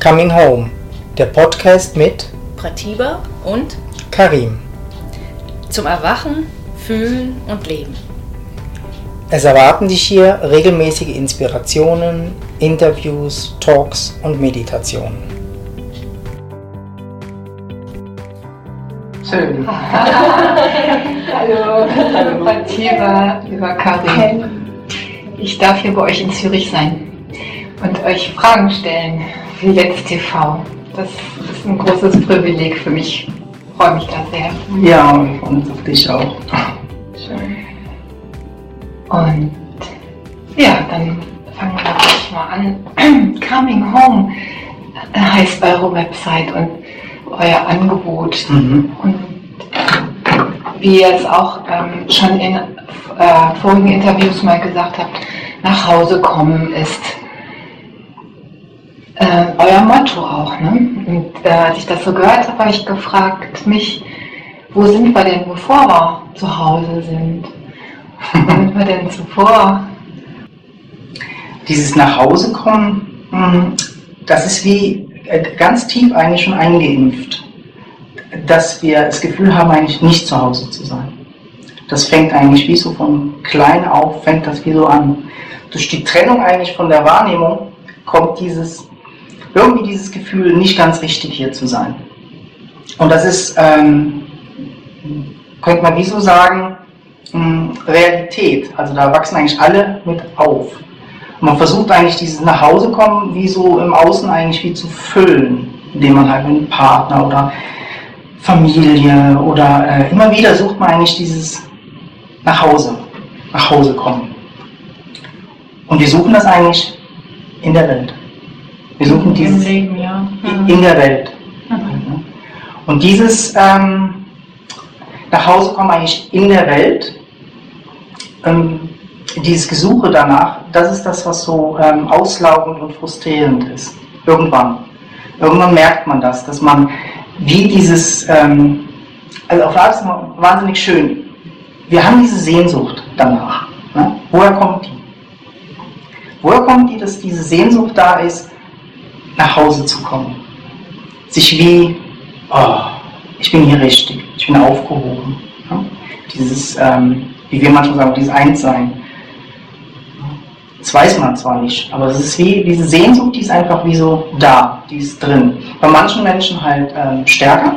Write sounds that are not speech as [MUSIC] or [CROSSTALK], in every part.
Coming Home, der Podcast mit Pratiba und Karim. zum Erwachen, Fühlen und Leben. Es erwarten dich hier regelmäßige Inspirationen, Interviews, Talks und Meditationen. Schön. [LAUGHS] Hallo, hallo Matthias, lieber Karin. Ich darf hier bei euch in Zürich sein und euch Fragen stellen für Jetzt TV. Das ist ein großes Privileg für mich. Ich freue mich da sehr. Ja, und uns auf dich auch. Schön. Und ja, dann fangen wir gleich mal an. [CLEARS THROAT] Coming Home heißt eure Website und euer Angebot. Mhm. Und wie ihr es auch ähm, schon in äh, vorigen Interviews mal gesagt habt, nach Hause kommen ist äh, euer Motto auch. Ne? Und äh, als ich das so gehört habe, habe ich gefragt mich, wo sind wir denn, bevor wir zu Hause sind? Wo sind wir denn zuvor? Dieses nach Hause kommen, mh, das ist wie äh, ganz tief eigentlich schon eingeimpft, dass wir das Gefühl haben, eigentlich nicht zu Hause zu sein. Das fängt eigentlich wie so von klein auf, fängt das wie so an. Durch die Trennung eigentlich von der Wahrnehmung kommt dieses, irgendwie dieses Gefühl, nicht ganz richtig hier zu sein. Und das ist, ähm, könnte man wie so sagen, mh, Realität. Also da wachsen eigentlich alle mit auf. Und man versucht eigentlich dieses Nachhausekommen wie so im Außen eigentlich wie zu füllen, indem man halt mit Partner oder Familie oder äh, immer wieder sucht man eigentlich dieses nach Hause, nach Hause kommen. Und wir suchen das eigentlich in der Welt. Wir suchen dieses Leben, ja. in der Welt. Und dieses ähm, nach Hause kommen eigentlich in der Welt, ähm, dieses Gesuche danach, das ist das, was so ähm, auslaugend und frustrierend ist. Irgendwann. Irgendwann merkt man das, dass man wie dieses, ähm, also auf der Art ist es wahnsinnig schön. Wir haben diese Sehnsucht danach. Ne? Woher kommt die? Woher kommt die, dass diese Sehnsucht da ist, nach Hause zu kommen? Sich wie, oh, ich bin hier richtig, ich bin aufgehoben. Ne? Dieses, ähm, wie wir manchmal sagen, dieses Einssein. Das weiß man zwar nicht, aber es ist wie diese Sehnsucht, die ist einfach wie so da, die ist drin. Bei manchen Menschen halt ähm, stärker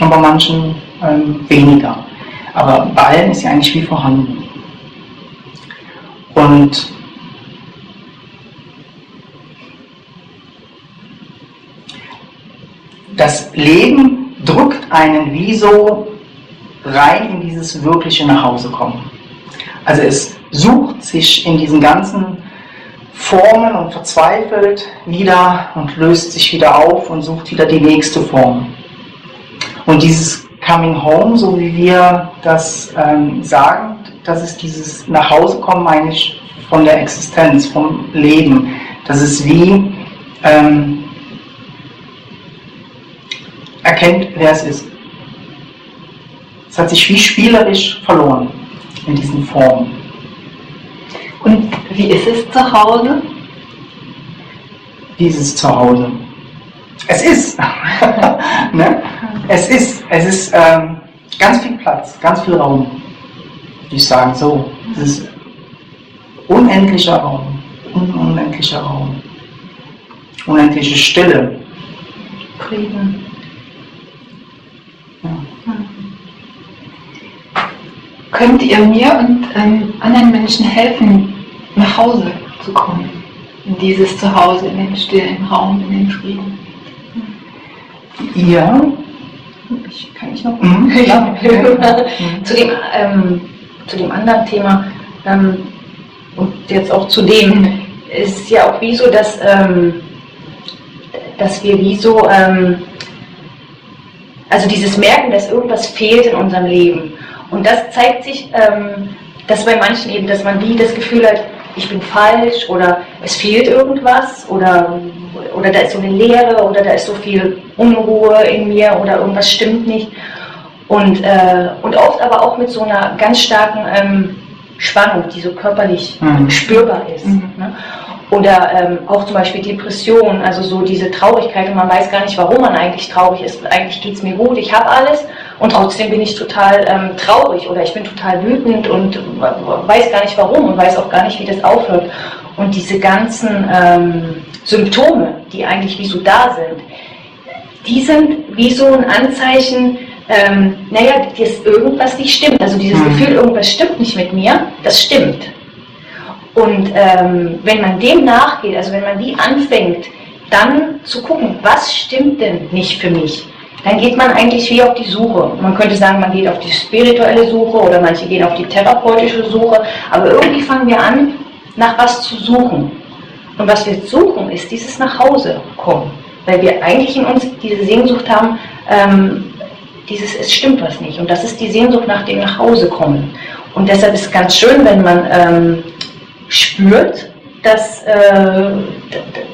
und bei manchen ähm, weniger. Aber bei allen ist sie eigentlich wie vorhanden. Und das Leben drückt einen wie so rein in dieses wirkliche Nachhausekommen. Also es sucht sich in diesen ganzen Formen und verzweifelt wieder und löst sich wieder auf und sucht wieder die nächste Form. Und dieses Coming Home, so wie wir das ähm, sagen, das ist dieses Nachhausekommen eigentlich von der Existenz, vom Leben. Das ist wie ähm, erkennt, wer es ist. Es hat sich wie spielerisch verloren in diesen Formen. Und wie ist es zu Hause? Dieses Zuhause. Es ist. [LAUGHS] ne? Es ist. Es ist ähm, ganz viel Platz, ganz viel Raum. Ich sagen, so. Es ist unendlicher Raum. Un unendlicher Raum. Unendliche Stille. Frieden. Könnt ihr mir und ähm, anderen Menschen helfen, nach Hause zu kommen? In dieses Zuhause, in den stillen Raum, in den Frieden? Ja. Ich kann ich noch Mhm. [LAUGHS] Ja. [LAUGHS] Mhm. zu, dem, ähm, zu dem anderen Thema ähm, und jetzt auch zu dem ist es ja auch wie so, dass, ähm, dass wir wie so, ähm, also dieses Merken, dass irgendwas fehlt in unserem Leben. Und das zeigt sich, ähm, dass bei manchen eben, dass man wie das Gefühl hat, ich bin falsch oder es fehlt irgendwas oder, oder da ist so eine Leere oder da ist so viel Unruhe in mir oder irgendwas stimmt nicht. Und, äh, und oft aber auch mit so einer ganz starken ähm, Spannung, die so körperlich Mhm. spürbar ist. Mhm. Ne? Oder ähm, auch zum Beispiel Depression, also so diese Traurigkeit und man weiß gar nicht, warum man eigentlich traurig ist. Eigentlich geht es mir gut, ich habe alles und trotzdem bin ich total ähm, traurig oder ich bin total wütend und weiß gar nicht warum und weiß auch gar nicht, wie das aufhört. Und diese ganzen ähm, Symptome, die eigentlich wie so da sind, die sind wie so ein Anzeichen, ähm, naja, dass irgendwas nicht stimmt. Also dieses mhm. Gefühl, irgendwas stimmt nicht mit mir, das stimmt. Und ähm, wenn man dem nachgeht, also wenn man die anfängt, dann zu gucken, was stimmt denn nicht für mich, dann geht man eigentlich wie auf die Suche. Man könnte sagen, man geht auf die spirituelle Suche oder manche gehen auf die therapeutische Suche, aber irgendwie fangen wir an, nach was zu suchen. Und was wir suchen, ist dieses nach Hause kommen. Weil wir eigentlich in uns diese Sehnsucht haben, ähm, dieses es stimmt was nicht. Und das ist die Sehnsucht nach dem nach Hause kommen. Und deshalb ist es ganz schön, wenn man ähm, spürt, dass, äh,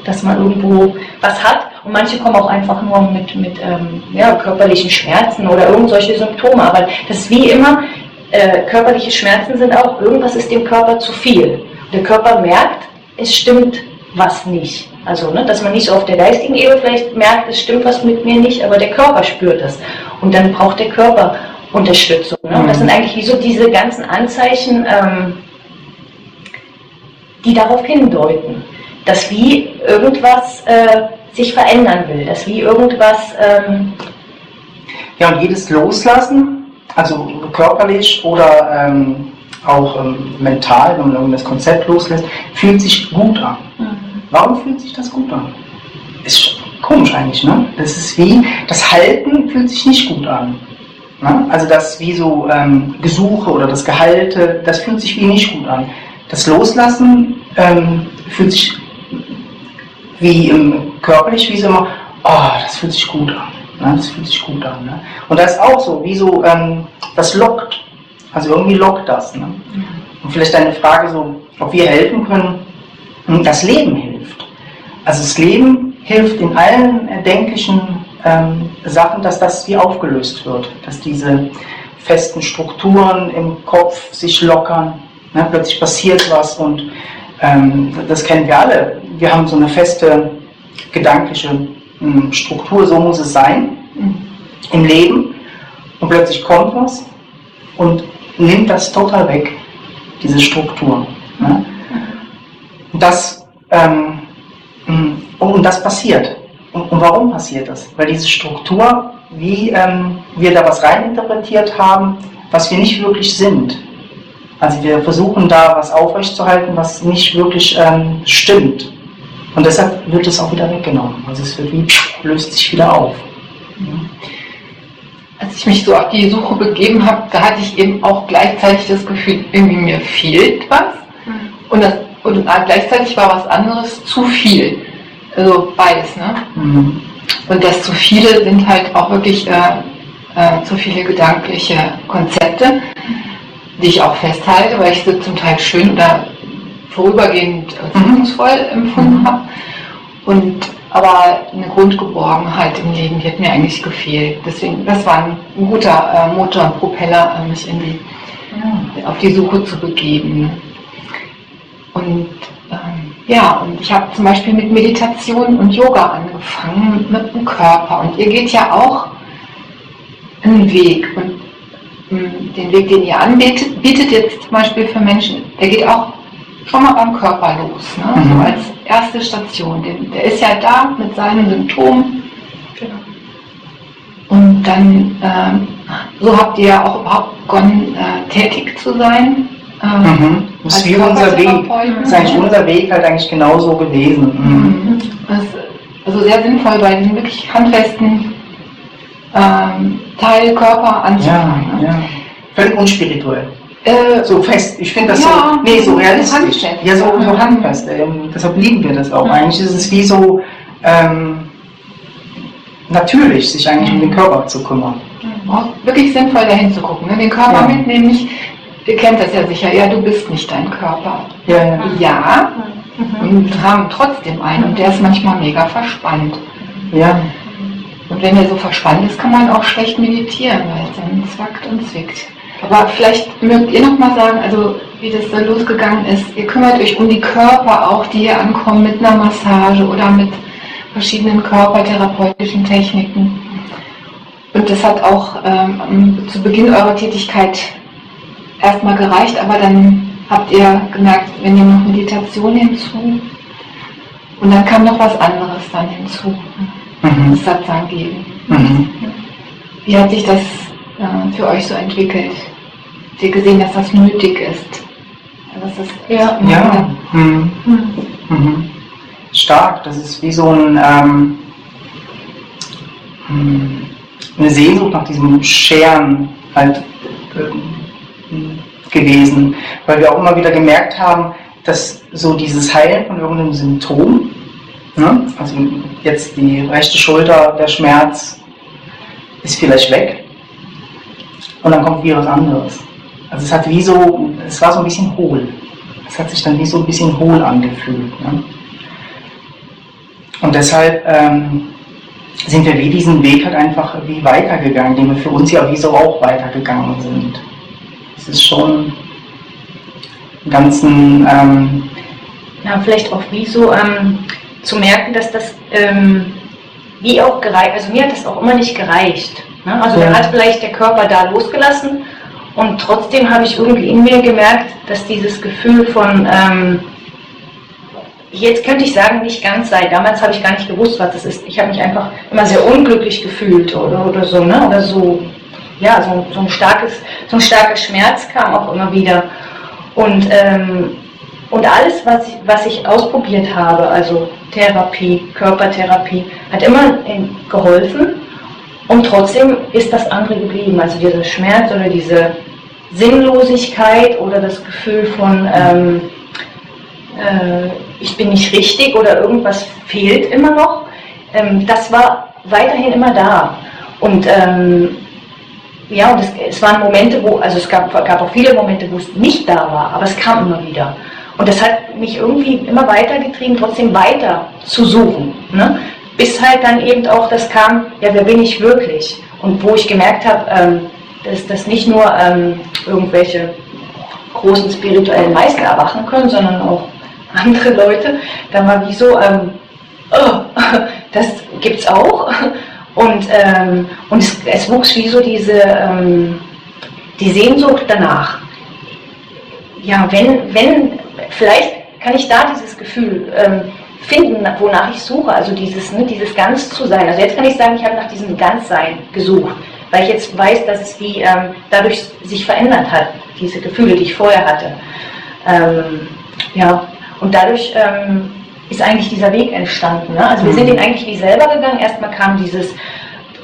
dass man irgendwo was hat. Und manche kommen auch einfach nur mit, mit ähm, ja, körperlichen Schmerzen oder irgendwelche Symptome. Aber das ist wie immer, äh, körperliche Schmerzen sind auch, irgendwas ist dem Körper zu viel. Der Körper merkt, es stimmt was nicht. Also, ne, dass man nicht so auf der geistigen Ebene vielleicht merkt, es stimmt was mit mir nicht, aber der Körper spürt das. Und dann braucht der Körper Unterstützung. Ne? Und das sind eigentlich wie so diese ganzen Anzeichen, ähm, die darauf hindeuten, dass wie irgendwas äh, sich verändern will, dass wie irgendwas. Ähm ja, und jedes Loslassen, also körperlich oder ähm, auch ähm, mental, wenn man irgendein Konzept loslässt, fühlt sich gut an. Mhm. Warum fühlt sich das gut an? Ist komisch eigentlich, ne? Das ist wie, das Halten fühlt sich nicht gut an. Ne? Also das wie so ähm, Gesuche oder das Gehalte, das fühlt sich wie nicht gut an. Das Loslassen ähm, fühlt sich wie im, körperlich wie so immer, oh, das fühlt sich gut an. Ne? Das fühlt sich gut an. Ne? Und das ist auch so, wie so, ähm, das lockt. Also irgendwie lockt das. Ne? Und vielleicht eine Frage so, ob wir helfen können, das Leben hilft. Also das Leben hilft in allen erdenklichen ähm, Sachen, dass das wie aufgelöst wird, dass diese festen Strukturen im Kopf sich lockern, Ne? Plötzlich passiert was und ähm, das kennen wir alle. Wir haben so eine feste gedankliche mh, hm, Struktur, so muss es sein mhm. im Leben und plötzlich kommt was und nimmt das total weg, diese Struktur. Ne? Und das, ähm, hm, und das passiert. Und, und, warum passiert das? Weil diese Struktur, wie ähm, wir da was reininterpretiert haben, was wir nicht wirklich sind. Also wir versuchen da was aufrechtzuerhalten, was nicht wirklich ähm, stimmt. Und deshalb wird es auch wieder weggenommen. Also es wird wie, löst sich wieder auf. Als ich mich so auf die Suche begeben habe, da hatte ich eben auch gleichzeitig das Gefühl, irgendwie mir fehlt was. Und, das, und gleichzeitig war was anderes zu viel. Also beides, ne? Mhm. Und das zu viele sind halt auch wirklich äh, äh, zu viele gedankliche Konzepte die ich auch festhalte, weil ich sie zum Teil schön oder vorübergehend wirkungsvoll mhm. empfunden mhm. habe. Und aber eine Grundgeborgenheit im Leben, die hat mir eigentlich gefehlt. Deswegen, das war ein guter äh, Motor und Propeller, äh, mich in die, ja. auf die Suche zu begeben. Und ähm, ja, und ich habe zum Beispiel mit Meditation und Yoga angefangen, mit dem Körper. Und ihr geht ja auch einen Weg. Und den Weg, den ihr anbietet, bietet jetzt zum Beispiel für Menschen, der geht auch schon mal beim Körper los, ne? Mhm. so als erste Station. Der, ist ja da mit seinen Symptomen. Genau. Und dann, ähm, so habt ihr ja auch überhaupt begonnen, äh, tätig zu sein. Ähm, mhm. Das ist wie unser Weg. Das ist eigentlich unser Weg halt eigentlich genauso gewesen. Mhm. Das, also sehr sinnvoll bei den wirklich handfesten ähm, Teil Körper anzufangen. Ja, ne? ja. Völlig unspirituell. Äh, so fest, ich finde das ja, so, nee, so realistisch. Ja, so, so handfest. Ähm, deshalb lieben wir das auch. Mhm. Eigentlich ist es wie so ähm, natürlich, sich eigentlich um den Körper zu kümmern. Mhm. Wirklich sinnvoll dahin zu gucken. Ne? Den Körper ja. mitnehmen, nicht, ihr kennt das ja sicher, ja, du bist nicht dein Körper. Ja, ja. ja mhm. und haben trotzdem einen und der ist manchmal mega verspannt. Ja. Und wenn er so verspannt ist, kann man auch schlecht meditieren, weil es dann zwackt und zwickt. Aber vielleicht mögt ihr noch mal sagen, also wie das da losgegangen ist. Ihr kümmert euch um die Körper auch, die hier ankommen mit einer Massage oder mit verschiedenen körpertherapeutischen Techniken. Und das hat auch ähm, zu Beginn eurer Tätigkeit erstmal gereicht, aber dann habt ihr gemerkt, wenn ihr noch Meditation hinzu und dann kam noch was anderes dann hinzu, mhm. Satsang geben. Mhm. Wie hat sich das äh, für euch so entwickelt? Habt ihr gesehen, dass das nötig ist? Dass das ja, ja. Mhm. Mhm. stark. Das ist wie so ein ähm, hm, eine Sehnsucht nach diesem Scheren halt äh, gewesen, weil wir auch immer wieder gemerkt haben, dass so dieses Heilen von irgendeinem Symptom, ne, also jetzt die rechte Schulter, der Schmerz ist vielleicht weg und dann kommt wieder was anderes. Also es hat wie so, es war so ein bisschen hohl. Es hat sich dann wie so ein bisschen hohl angefühlt. Ne? Und deshalb ähm, sind wir wie diesen Weg halt einfach wie weitergegangen, den wir für uns ja wieso auch weitergegangen sind. Es ist schon ganzen. Ähm, ja, vielleicht auch wie so ähm, zu merken, dass das ähm, wie auch gereicht, also mir hat das auch immer nicht gereicht. Ne? Also ja. dann hat vielleicht der Körper da losgelassen und trotzdem habe ich irgendwie in mir gemerkt, dass dieses Gefühl von, ähm, jetzt könnte ich sagen, nicht ganz sei. Damals habe ich gar nicht gewusst, was das ist. Ich habe mich einfach immer sehr unglücklich gefühlt oder, oder so, ne? Oder so, ja, so, so ein starkes, so ein starker Schmerz kam auch immer wieder. Und, ähm, und alles, was ich, was ich ausprobiert habe, also Therapie, Körpertherapie, hat immer geholfen. Und trotzdem ist das andere geblieben. Also dieser Schmerz oder diese Sinnlosigkeit oder das Gefühl von, ähm, äh, ich bin nicht richtig oder irgendwas fehlt immer noch, ähm, das war weiterhin immer da. Und ähm, ja, und es, es, waren Momente, wo, also es gab, gab auch viele Momente, wo es nicht da war, aber es kam immer wieder. Und das hat mich irgendwie immer weitergetrieben, trotzdem weiter zu suchen. Ne? Bis halt dann eben auch das kam, ja, wer bin ich wirklich? Und wo ich gemerkt habe, ähm, dass das nicht nur ähm, irgendwelche großen spirituellen Meister erwachen können, sondern auch [LAUGHS] andere Leute, dann war wie so, ähm, oh, [LAUGHS] das gibt's auch. Und, ähm, und es, es, wuchs wie so diese ähm, die Sehnsucht danach. Ja, wenn, wenn, vielleicht kann ich da dieses Gefühl ähm, finden, wonach ich suche, also dieses, ne, dieses Ganz zu sein. Also jetzt kann ich sagen, ich habe nach diesem Ganzsein gesucht, weil ich jetzt weiß, dass es wie ähm, dadurch sich verändert hat, diese Gefühle, die ich vorher hatte. Ähm, ja, und dadurch ähm, ist eigentlich dieser Weg entstanden. Ne? Also wir sind mhm. ihn eigentlich wie selber gegangen. Erstmal kam dieses,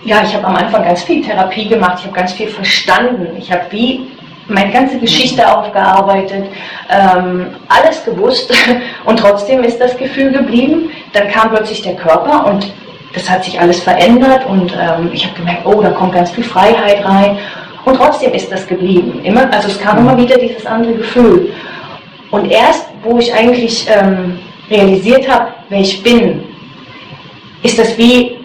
ja, ich habe am Anfang ganz viel Therapie gemacht, ich habe ganz viel verstanden. Ich habe wie meine ganze Geschichte aufgearbeitet, ähm, alles gewusst [LAUGHS] und trotzdem ist das Gefühl geblieben. Dann kam plötzlich der Körper und das hat sich alles verändert und ähm, ich habe gemerkt, oh, da kommt ganz viel Freiheit rein und trotzdem ist das geblieben. Immer, also es kam immer wieder dieses andere Gefühl. Und erst, wo ich eigentlich ähm, realisiert habe, wer ich bin, ist das wie,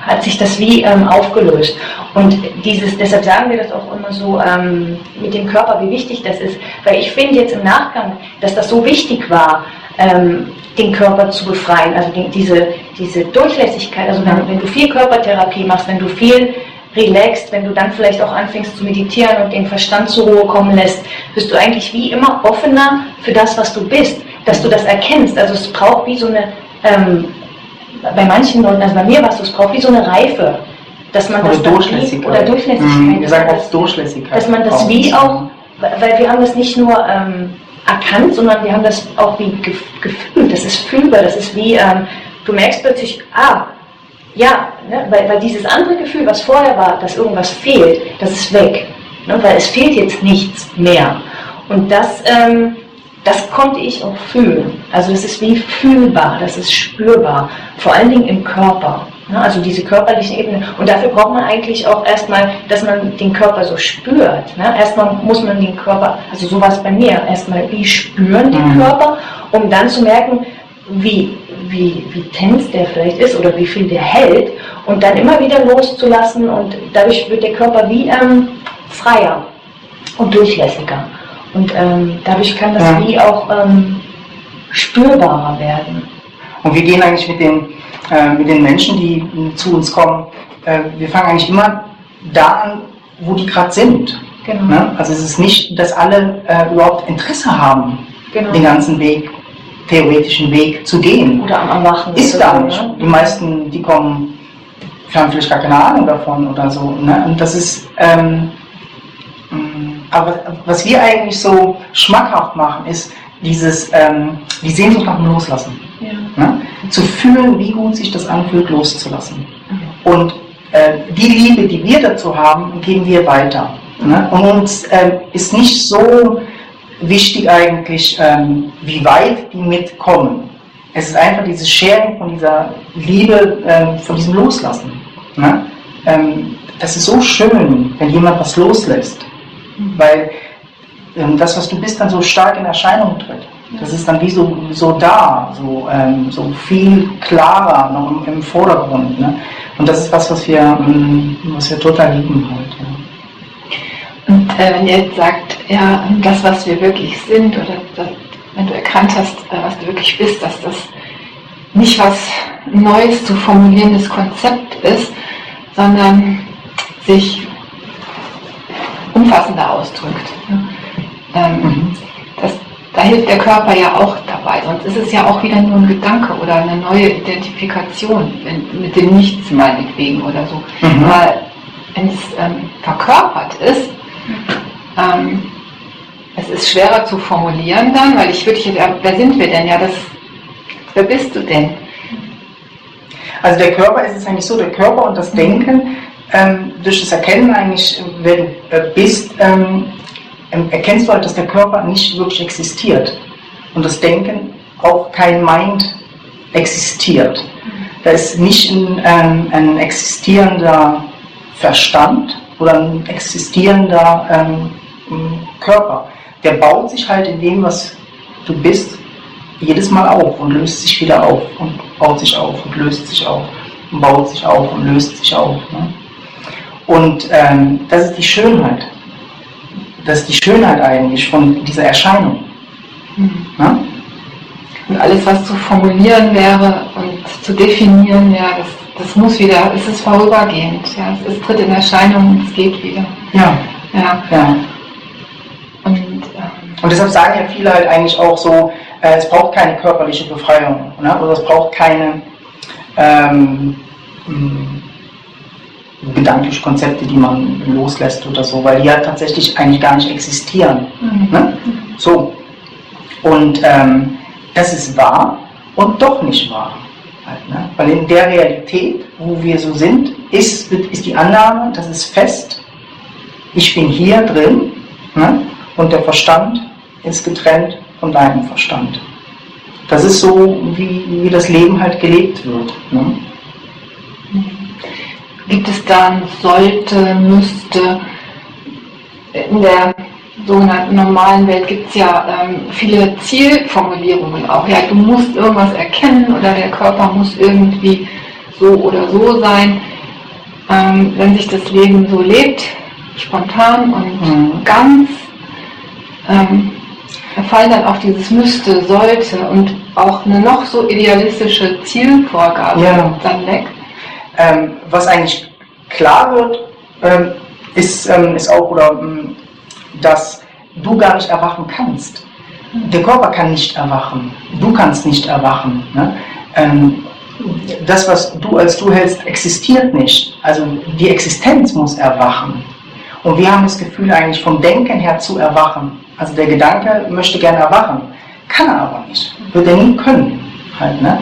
hat sich das wie ähm, aufgelöst. Und dieses, deshalb sagen wir das auch immer so ähm, mit dem Körper, wie wichtig das ist. Weil ich finde jetzt im Nachgang, dass das so wichtig war, ähm, den Körper zu befreien. Also die, diese, diese Durchlässigkeit, also wenn, wenn du viel Körpertherapie machst, wenn du viel relaxst, wenn du dann vielleicht auch anfängst zu meditieren und den Verstand zur Ruhe kommen lässt, bist du eigentlich wie immer offener für das, was du bist dass du das erkennst. Also es braucht wie so eine, ähm, bei manchen Leuten, also bei mir war es so, es braucht wie so eine Reife, dass man oder das Durchlässigkeit. oder Durchlässigkeit. Mhm, wir sagen Durchlässigkeit. Dass man das wie auch, weil wir haben das nicht nur ähm, erkannt, sondern wir haben das auch wie gefühlt. Das ist fühlbar, das ist wie, ähm, du merkst plötzlich, ah, ja, ne, weil, weil dieses andere Gefühl, was vorher war, dass irgendwas fehlt, das ist weg. Ne, weil es fehlt jetzt nichts mehr. Und das, ähm, das konnte ich auch fühlen. Also das ist wie fühlbar, das ist spürbar, vor allen Dingen im Körper. Also diese körperliche Ebene. Und dafür braucht man eigentlich auch erstmal, dass man den Körper so spürt. Erstmal muss man den Körper, also so war es bei mir, erstmal wie spüren den mhm. Körper, um dann zu merken, wie, wie, wie tens der vielleicht ist oder wie viel der hält und dann immer wieder loszulassen und dadurch wird der Körper wie ähm, freier und durchlässiger. Und ähm, dadurch kann das Ja. wie auch ähm, spürbarer werden. Und wir gehen eigentlich mit den, äh, mit den Menschen, die äh, zu uns kommen, äh, wir fangen eigentlich immer da an, wo die gerade sind. Genau. Ne? Also es ist nicht, dass alle äh, überhaupt Interesse haben, Genau. den ganzen Weg, theoretischen Weg zu gehen. Oder am Erwachen. Ist so, nicht. ne? Die meisten, die kommen, die haben vielleicht gar keine Ahnung davon oder so. Ne? Und das ist, ähm, mh, aber was wir eigentlich so schmackhaft machen, ist dieses, ähm, die Sehnsucht nach dem Loslassen. Zu fühlen, wie gut sich das anfühlt, loszulassen. Mhm. Und äh, die Liebe, die wir dazu haben, geben wir weiter. Ne? Und uns ähm, ist nicht so wichtig eigentlich, ähm, wie weit die mitkommen. Es ist einfach dieses Sharing von dieser Liebe, ähm, von diesem Loslassen. Ne? Ähm, das ist so schön, wenn jemand was loslässt, weil ähm, das, was du bist, dann so stark in Erscheinung tritt. Das ist dann wie so, so da, so, ähm, so viel klarer noch im, im Vordergrund. Ne? Und das ist was, was wir, ähm, was wir total lieben halt. Ja. Und äh, wenn ihr jetzt sagt, ja, das, was wir wirklich sind, oder das, wenn du erkannt hast, äh, was du wirklich bist, dass das nicht was Neues zu formulierendes Konzept ist, sondern sich umfassender ausdrückt. Ähm, Mhm. Da hilft der Körper ja auch dabei, sonst ist es ja auch wieder nur ein Gedanke oder eine neue Identifikation wenn, mit dem Nichts meinetwegen oder so. Mhm. Aber wenn es ähm, verkörpert ist, ähm, es ist schwerer zu formulieren dann, weil ich würde jetzt, wer sind wir denn? Ja, das, wer bist du denn? Also der Körper ist es eigentlich so, der Körper und das Denken, ähm, durch das Erkennen eigentlich, wer du äh, bist, ähm, erkennst du halt, dass der Körper nicht wirklich existiert. Und das Denken auch kein Mind existiert. Da ist nicht ein, ähm, ein existierender Verstand oder ein existierender ähm, Körper. Der baut sich halt in dem, was du bist, jedes Mal auf und löst sich wieder auf und baut sich auf und löst sich auf und baut sich auf und löst sich auf. Ne? Und ähm, das ist die Schönheit. Das ist die Schönheit eigentlich von dieser Erscheinung. Ne? Und alles, was zu formulieren wäre und zu definieren, ja, das, das muss wieder, es ist vorübergehend. Ja, es ist, tritt in Erscheinung und es geht wieder. Ja, Ja. ja. Und ähm, Und deshalb sagen ja viele halt eigentlich auch so, äh, es braucht keine körperliche Befreiung. Ne? Oder es braucht keine ähm, gedankliche Konzepte, die man loslässt oder so, weil die ja tatsächlich eigentlich gar nicht existieren. Ne? So. Und ähm, das ist wahr und doch nicht wahr. Halt, ne? Weil in der Realität, wo wir so sind, ist, ist die Annahme, das ist fest, ich bin hier drin ne? und der Verstand ist getrennt von deinem Verstand. Das ist so, wie, wie das Leben halt gelebt wird. Ne? Gibt es dann sollte, müsste, in der sogenannten normalen Welt gibt es ja ähm, viele Zielformulierungen auch. Ja, du musst irgendwas erkennen oder der Körper muss irgendwie so oder so sein. Ähm, wenn sich das Leben so lebt, spontan und Mhm. ganz, ähm, fallen dann auch dieses müsste, sollte und auch eine noch so idealistische Zielvorgabe Ja. dann weg. Ähm, was eigentlich klar wird, ähm, ist, ähm, ist auch, oder, ähm, dass du gar nicht erwachen kannst. Der Körper kann nicht erwachen. Du kannst nicht erwachen. Ne? Ähm, das, was du als du hältst, existiert nicht. Also die Existenz muss erwachen. Und wir haben das Gefühl eigentlich vom Denken her zu erwachen. Also der Gedanke möchte gerne erwachen, kann er aber nicht. Wird er nie können. Halt, ne?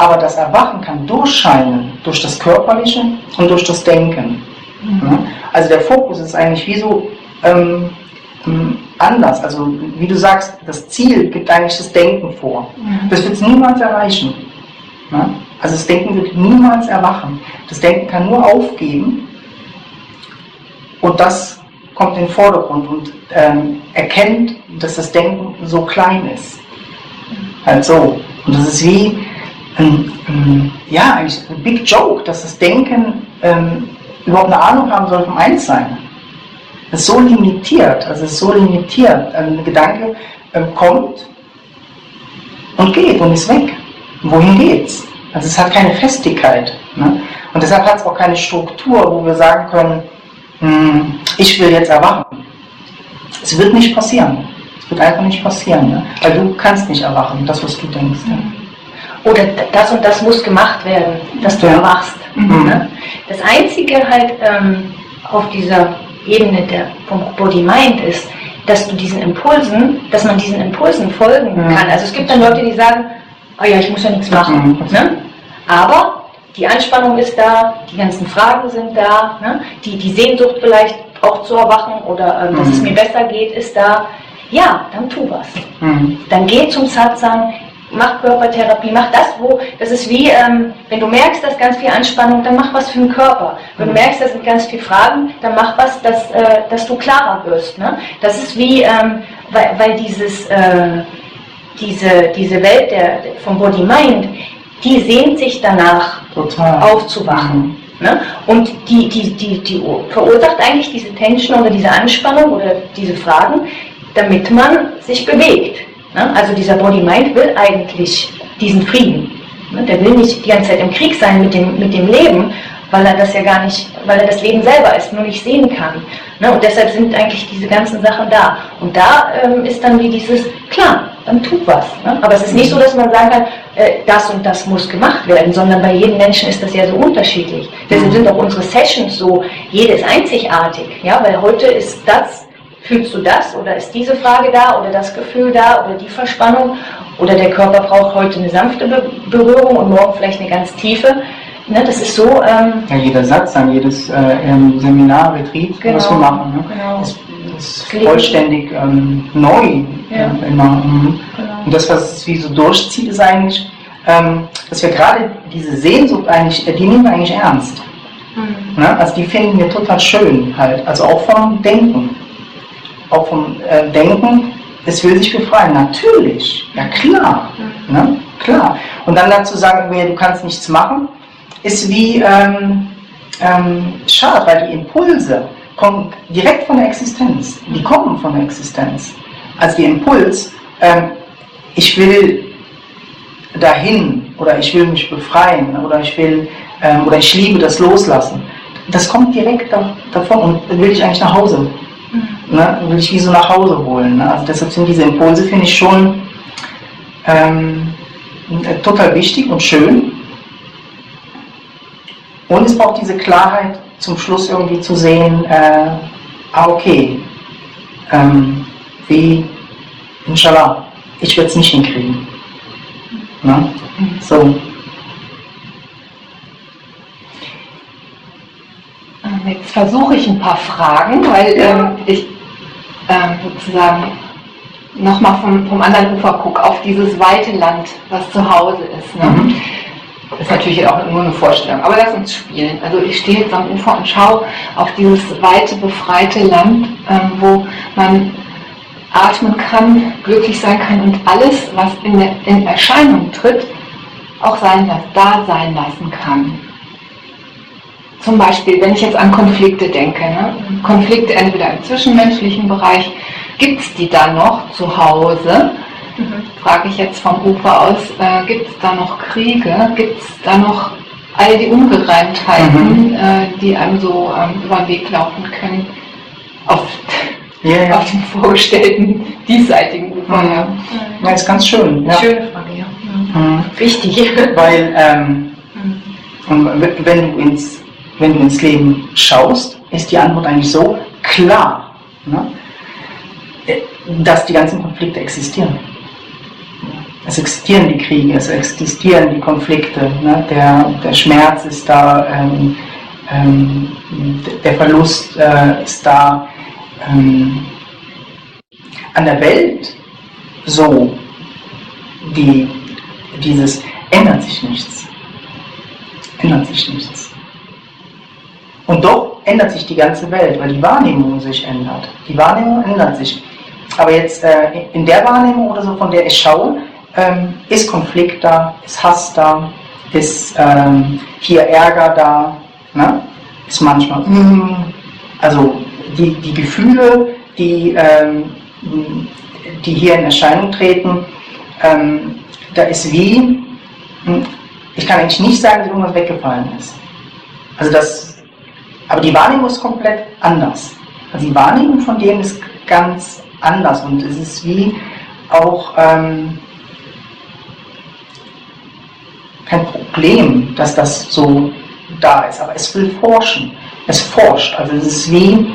Aber das Erwachen kann durchscheinen durch das Körperliche und durch das Denken. Ne? Also der Fokus ist eigentlich wie so ähm, ähm, anders. Also wie du sagst, das Ziel gibt eigentlich das Denken vor. Das wird es niemals erreichen. Also das Denken wird niemals erwachen. Das Denken kann nur aufgeben und das kommt in den Vordergrund und ähm, erkennt, dass das Denken so klein ist. Halt so. Und das ist wie, ein, ein, ja, eigentlich ein Big Joke, dass das Denken ähm, überhaupt eine Ahnung haben soll vom Einssein. Das ist so limitiert, also es ist so limitiert. Ein Gedanke ähm, kommt und geht und ist weg. Wohin geht's? Also es hat keine Festigkeit. Ne? Und deshalb hat es auch keine Struktur, wo wir sagen können, hm, ich will jetzt erwachen. Es wird nicht passieren. Es wird einfach nicht passieren. Ne? Weil du kannst nicht erwachen, das, was du denkst. Ne? Oder das und das muss gemacht werden, dass du Ja. erwachst. Mhm. Ne? Das Einzige halt ähm, auf dieser Ebene der, vom Body-Mind ist, dass du diesen Impulsen, dass man diesen Impulsen folgen Ja. kann. Also es gibt dann Leute, die sagen, oh ja, ich muss ja nichts machen. Mhm. Ne? Aber die Anspannung ist da, die ganzen Fragen sind da, ne? die, die Sehnsucht vielleicht auch zu erwachen oder ähm, dass Mhm. es mir besser geht, ist da. Ja, dann tu was Mhm. dann geh zum Satsang, mach Körpertherapie, mach das, wo, das ist wie, ähm, wenn du merkst, dass ganz viel Anspannung, dann mach was für den Körper. Wenn du Mhm. merkst, da sind ganz viele Fragen, dann mach was, dass, äh, dass du klarer wirst. Ne? Das ist wie, ähm, weil, weil dieses, äh, diese, diese Welt der, vom Body-Mind, die sehnt sich danach, Total. aufzuwachen. Ne? Und die, die, die, die verursacht eigentlich diese Tension oder diese Anspannung oder diese Fragen, damit man sich bewegt. Ne? Also dieser Body-Mind will eigentlich diesen Frieden. Ne? Der will nicht die ganze Zeit im Krieg sein mit dem, mit dem Leben, weil er das ja gar nicht, weil er das Leben selber ist, nur nicht sehen kann. Ne? Und deshalb sind eigentlich diese ganzen Sachen da. Und da ähm, ist dann wie dieses, klar, dann tut was. Aber es ist nicht so, dass man sagen kann, äh, das und das muss gemacht werden, sondern bei jedem Menschen ist das ja so unterschiedlich. Deshalb sind auch unsere Sessions so, jede ist einzigartig. Ja? Weil heute ist das, fühlst du das oder ist diese Frage da oder das Gefühl da oder die Verspannung oder der Körper braucht heute eine sanfte Be Berührung und morgen vielleicht eine ganz tiefe. Ne? Das ist so, ähm, Ja, jeder Satz an jedes äh, Seminar, Retreat, Genau, was wir machen, ne? genau. ist, ist vollständig ähm, neu Ja. ähm, immer. Mhm. Genau. Und das, was es wie so durchzieht, ist eigentlich, ähm, dass wir gerade diese Sehnsucht eigentlich, äh, die nehmen wir eigentlich ernst. Mhm. Ne? Also die finden wir total schön halt. Also auch vom Denken. Auch vom äh, Denken, es will sich befreien. Natürlich. Ja klar. Ne? Klar. Und dann dazu sagen du kannst nichts machen, ist wie ähm, ähm, schade, weil die Impulse kommen direkt von der Existenz. Die kommen von der Existenz. Also der Impuls, ähm, ich will dahin oder ich will mich befreien oder ich will ähm, oder ich liebe das Loslassen. Das kommt direkt da, davon und will ich eigentlich nach Hause. Ne? Will ich wie so nach Hause holen. Ne? Also deshalb sind diese Impulse, finde ich schon ähm, äh, total wichtig und schön. Und es braucht diese Klarheit zum Schluss irgendwie zu sehen, äh, ah okay, ähm, wie, inshallah, ich werde es nicht hinkriegen. Ne? So, Jetzt versuche ich ein paar Fragen, weil ähm, ich ähm, sozusagen nochmal vom, vom anderen Ufer gucke, auf dieses weite Land, was zu Hause ist. Ne? Mhm. Das ist natürlich auch nur eine Vorstellung, aber lass uns spielen. Also ich stehe jetzt am Ufer und schaue auf dieses weite, befreite Land, ähm, wo man atmen kann, glücklich sein kann und alles, was in, der, in Erscheinung tritt, auch sein, da sein lassen kann. Zum Beispiel, wenn ich jetzt an Konflikte denke, ne? Konflikte entweder im zwischenmenschlichen Bereich, gibt es die da noch zu Hause? Frage ich jetzt vom Ufer aus, äh, gibt es da noch Kriege? Gibt es da noch all die Ungereimtheiten, äh, die einem so ähm, über den Weg laufen können? Auf, ja, ja. auf dem vorgestellten diesseitigen Ufer. Mhm. Ja. ja, ist ganz schön. Ja. Schöne Frage, ja. Mhm. Wichtig. Weil ähm, [LAUGHS] und wenn, du ins, wenn du ins Leben schaust, ist die Antwort eigentlich so klar, ne? dass die ganzen Konflikte existieren. Es existieren die Kriege, es existieren die Konflikte, ne? der, der Schmerz ist da, ähm, ähm, der Verlust äh, ist da. Ähm, an der Welt so, wie dieses ändert sich nichts. Ändert sich nichts. Und doch ändert sich die ganze Welt, weil die Wahrnehmung sich ändert. Die Wahrnehmung ändert sich. Aber jetzt äh, in der Wahrnehmung oder so, von der ich schaue, ähm, ist Konflikt da, ist Hass da, ist ähm, hier Ärger da, ne? ist manchmal, mm, also die, die Gefühle, die, ähm, die hier in Erscheinung treten, ähm, da ist wie, hm, ich kann eigentlich nicht sagen, dass irgendwas weggefallen ist. Also das, aber die Wahrnehmung ist komplett anders. Also die Wahrnehmung von dem ist ganz anders und es ist wie auch ähm, kein Problem, dass das so da ist, aber es will forschen. Es forscht. Also es ist wie.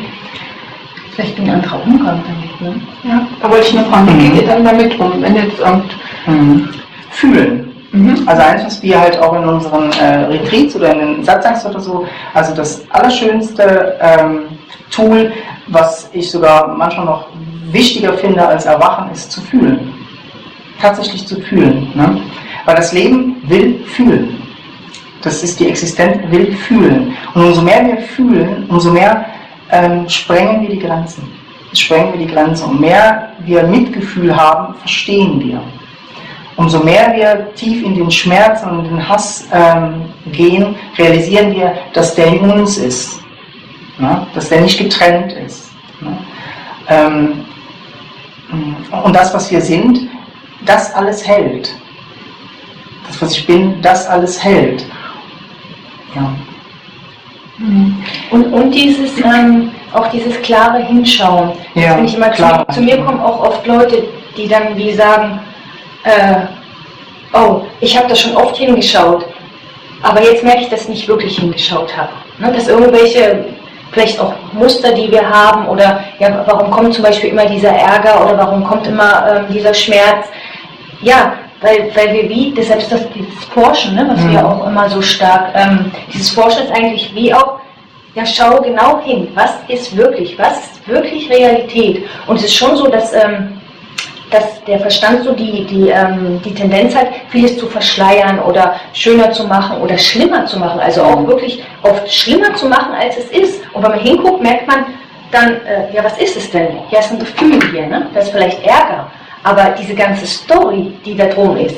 Vielleicht ein anderer Umgang damit, ne? Ja, da wollte ich nur fragen, wie geht ihr dann damit um, wenn jetzt irgend. Mhm. Fühlen. Mhm. Also eins, was wir halt auch in unseren äh, Retreats oder in den Satzangs oder so, also das allerschönste ähm, Tool, was ich sogar manchmal noch wichtiger finde als Erwachen, ist zu fühlen. Tatsächlich zu fühlen. Ne? Weil das Leben will fühlen. Das ist die Existenz, will fühlen. Und umso mehr wir fühlen, umso mehr ähm, sprengen wir die Grenzen. Sprengen wir die Grenzen. Umso mehr wir Mitgefühl haben, verstehen wir. Umso mehr wir tief in den Schmerz und den Hass ähm, gehen, realisieren wir, dass der in uns ist. Ne? Dass der nicht getrennt ist. Ne? Ähm, und das, was wir sind, das alles hält. Das, was ich bin, das alles hält. Ja. Mhm. Und, und dieses, ähm, auch dieses klare Hinschauen. Ja, ich immer klar. zu, zu mir kommen auch oft Leute, die dann wie sagen, äh, oh, ich habe da schon oft hingeschaut, aber jetzt merke ich, dass ich nicht wirklich hingeschaut habe. Ne, dass irgendwelche vielleicht auch Muster, die wir haben oder ja, warum kommt zum Beispiel immer dieser Ärger oder warum kommt immer ähm, dieser Schmerz? Ja, weil, weil wir wie, deshalb ist das dieses Forschen, ne, was Mhm. wir auch immer so stark, ähm, dieses Forschen ist eigentlich wie auch, ja, schau genau hin, was ist wirklich, was ist wirklich Realität? Und es ist schon so, dass, ähm, dass der Verstand so die, die, ähm, die Tendenz hat, vieles zu verschleiern oder schöner zu machen oder schlimmer zu machen, also auch wirklich oft schlimmer zu machen, als es ist. Und wenn man hinguckt, merkt man dann, äh, ja, was ist es denn? Ja, es ist ein Gefühl hier, ne? das ist vielleicht Ärger. Aber diese ganze Story, die da drum ist,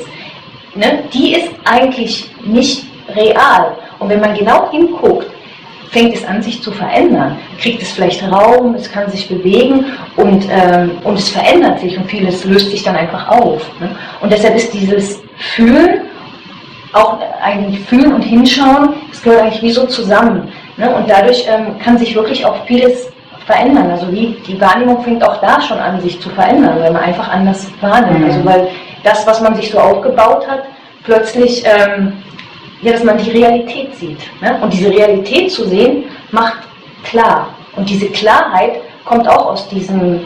ne, die ist eigentlich nicht real. Und wenn man genau hinguckt, fängt es an, sich zu verändern. Kriegt es vielleicht Raum, es kann sich bewegen und, ähm, und es verändert sich und vieles löst sich dann einfach auf. Ne? Und deshalb ist dieses Fühlen, auch eigentlich Fühlen und Hinschauen, das gehört eigentlich wie so zusammen. Ne? Und dadurch ähm, kann sich wirklich auch vieles verändern. Also wie die Wahrnehmung fängt auch da schon an, sich zu verändern, weil man einfach anders wahrnimmt. Mhm. Also weil das, was man sich so aufgebaut hat, plötzlich ähm, ja, dass man die Realität sieht. Ne? Und diese Realität zu sehen, macht klar. Und diese Klarheit kommt auch aus diesem,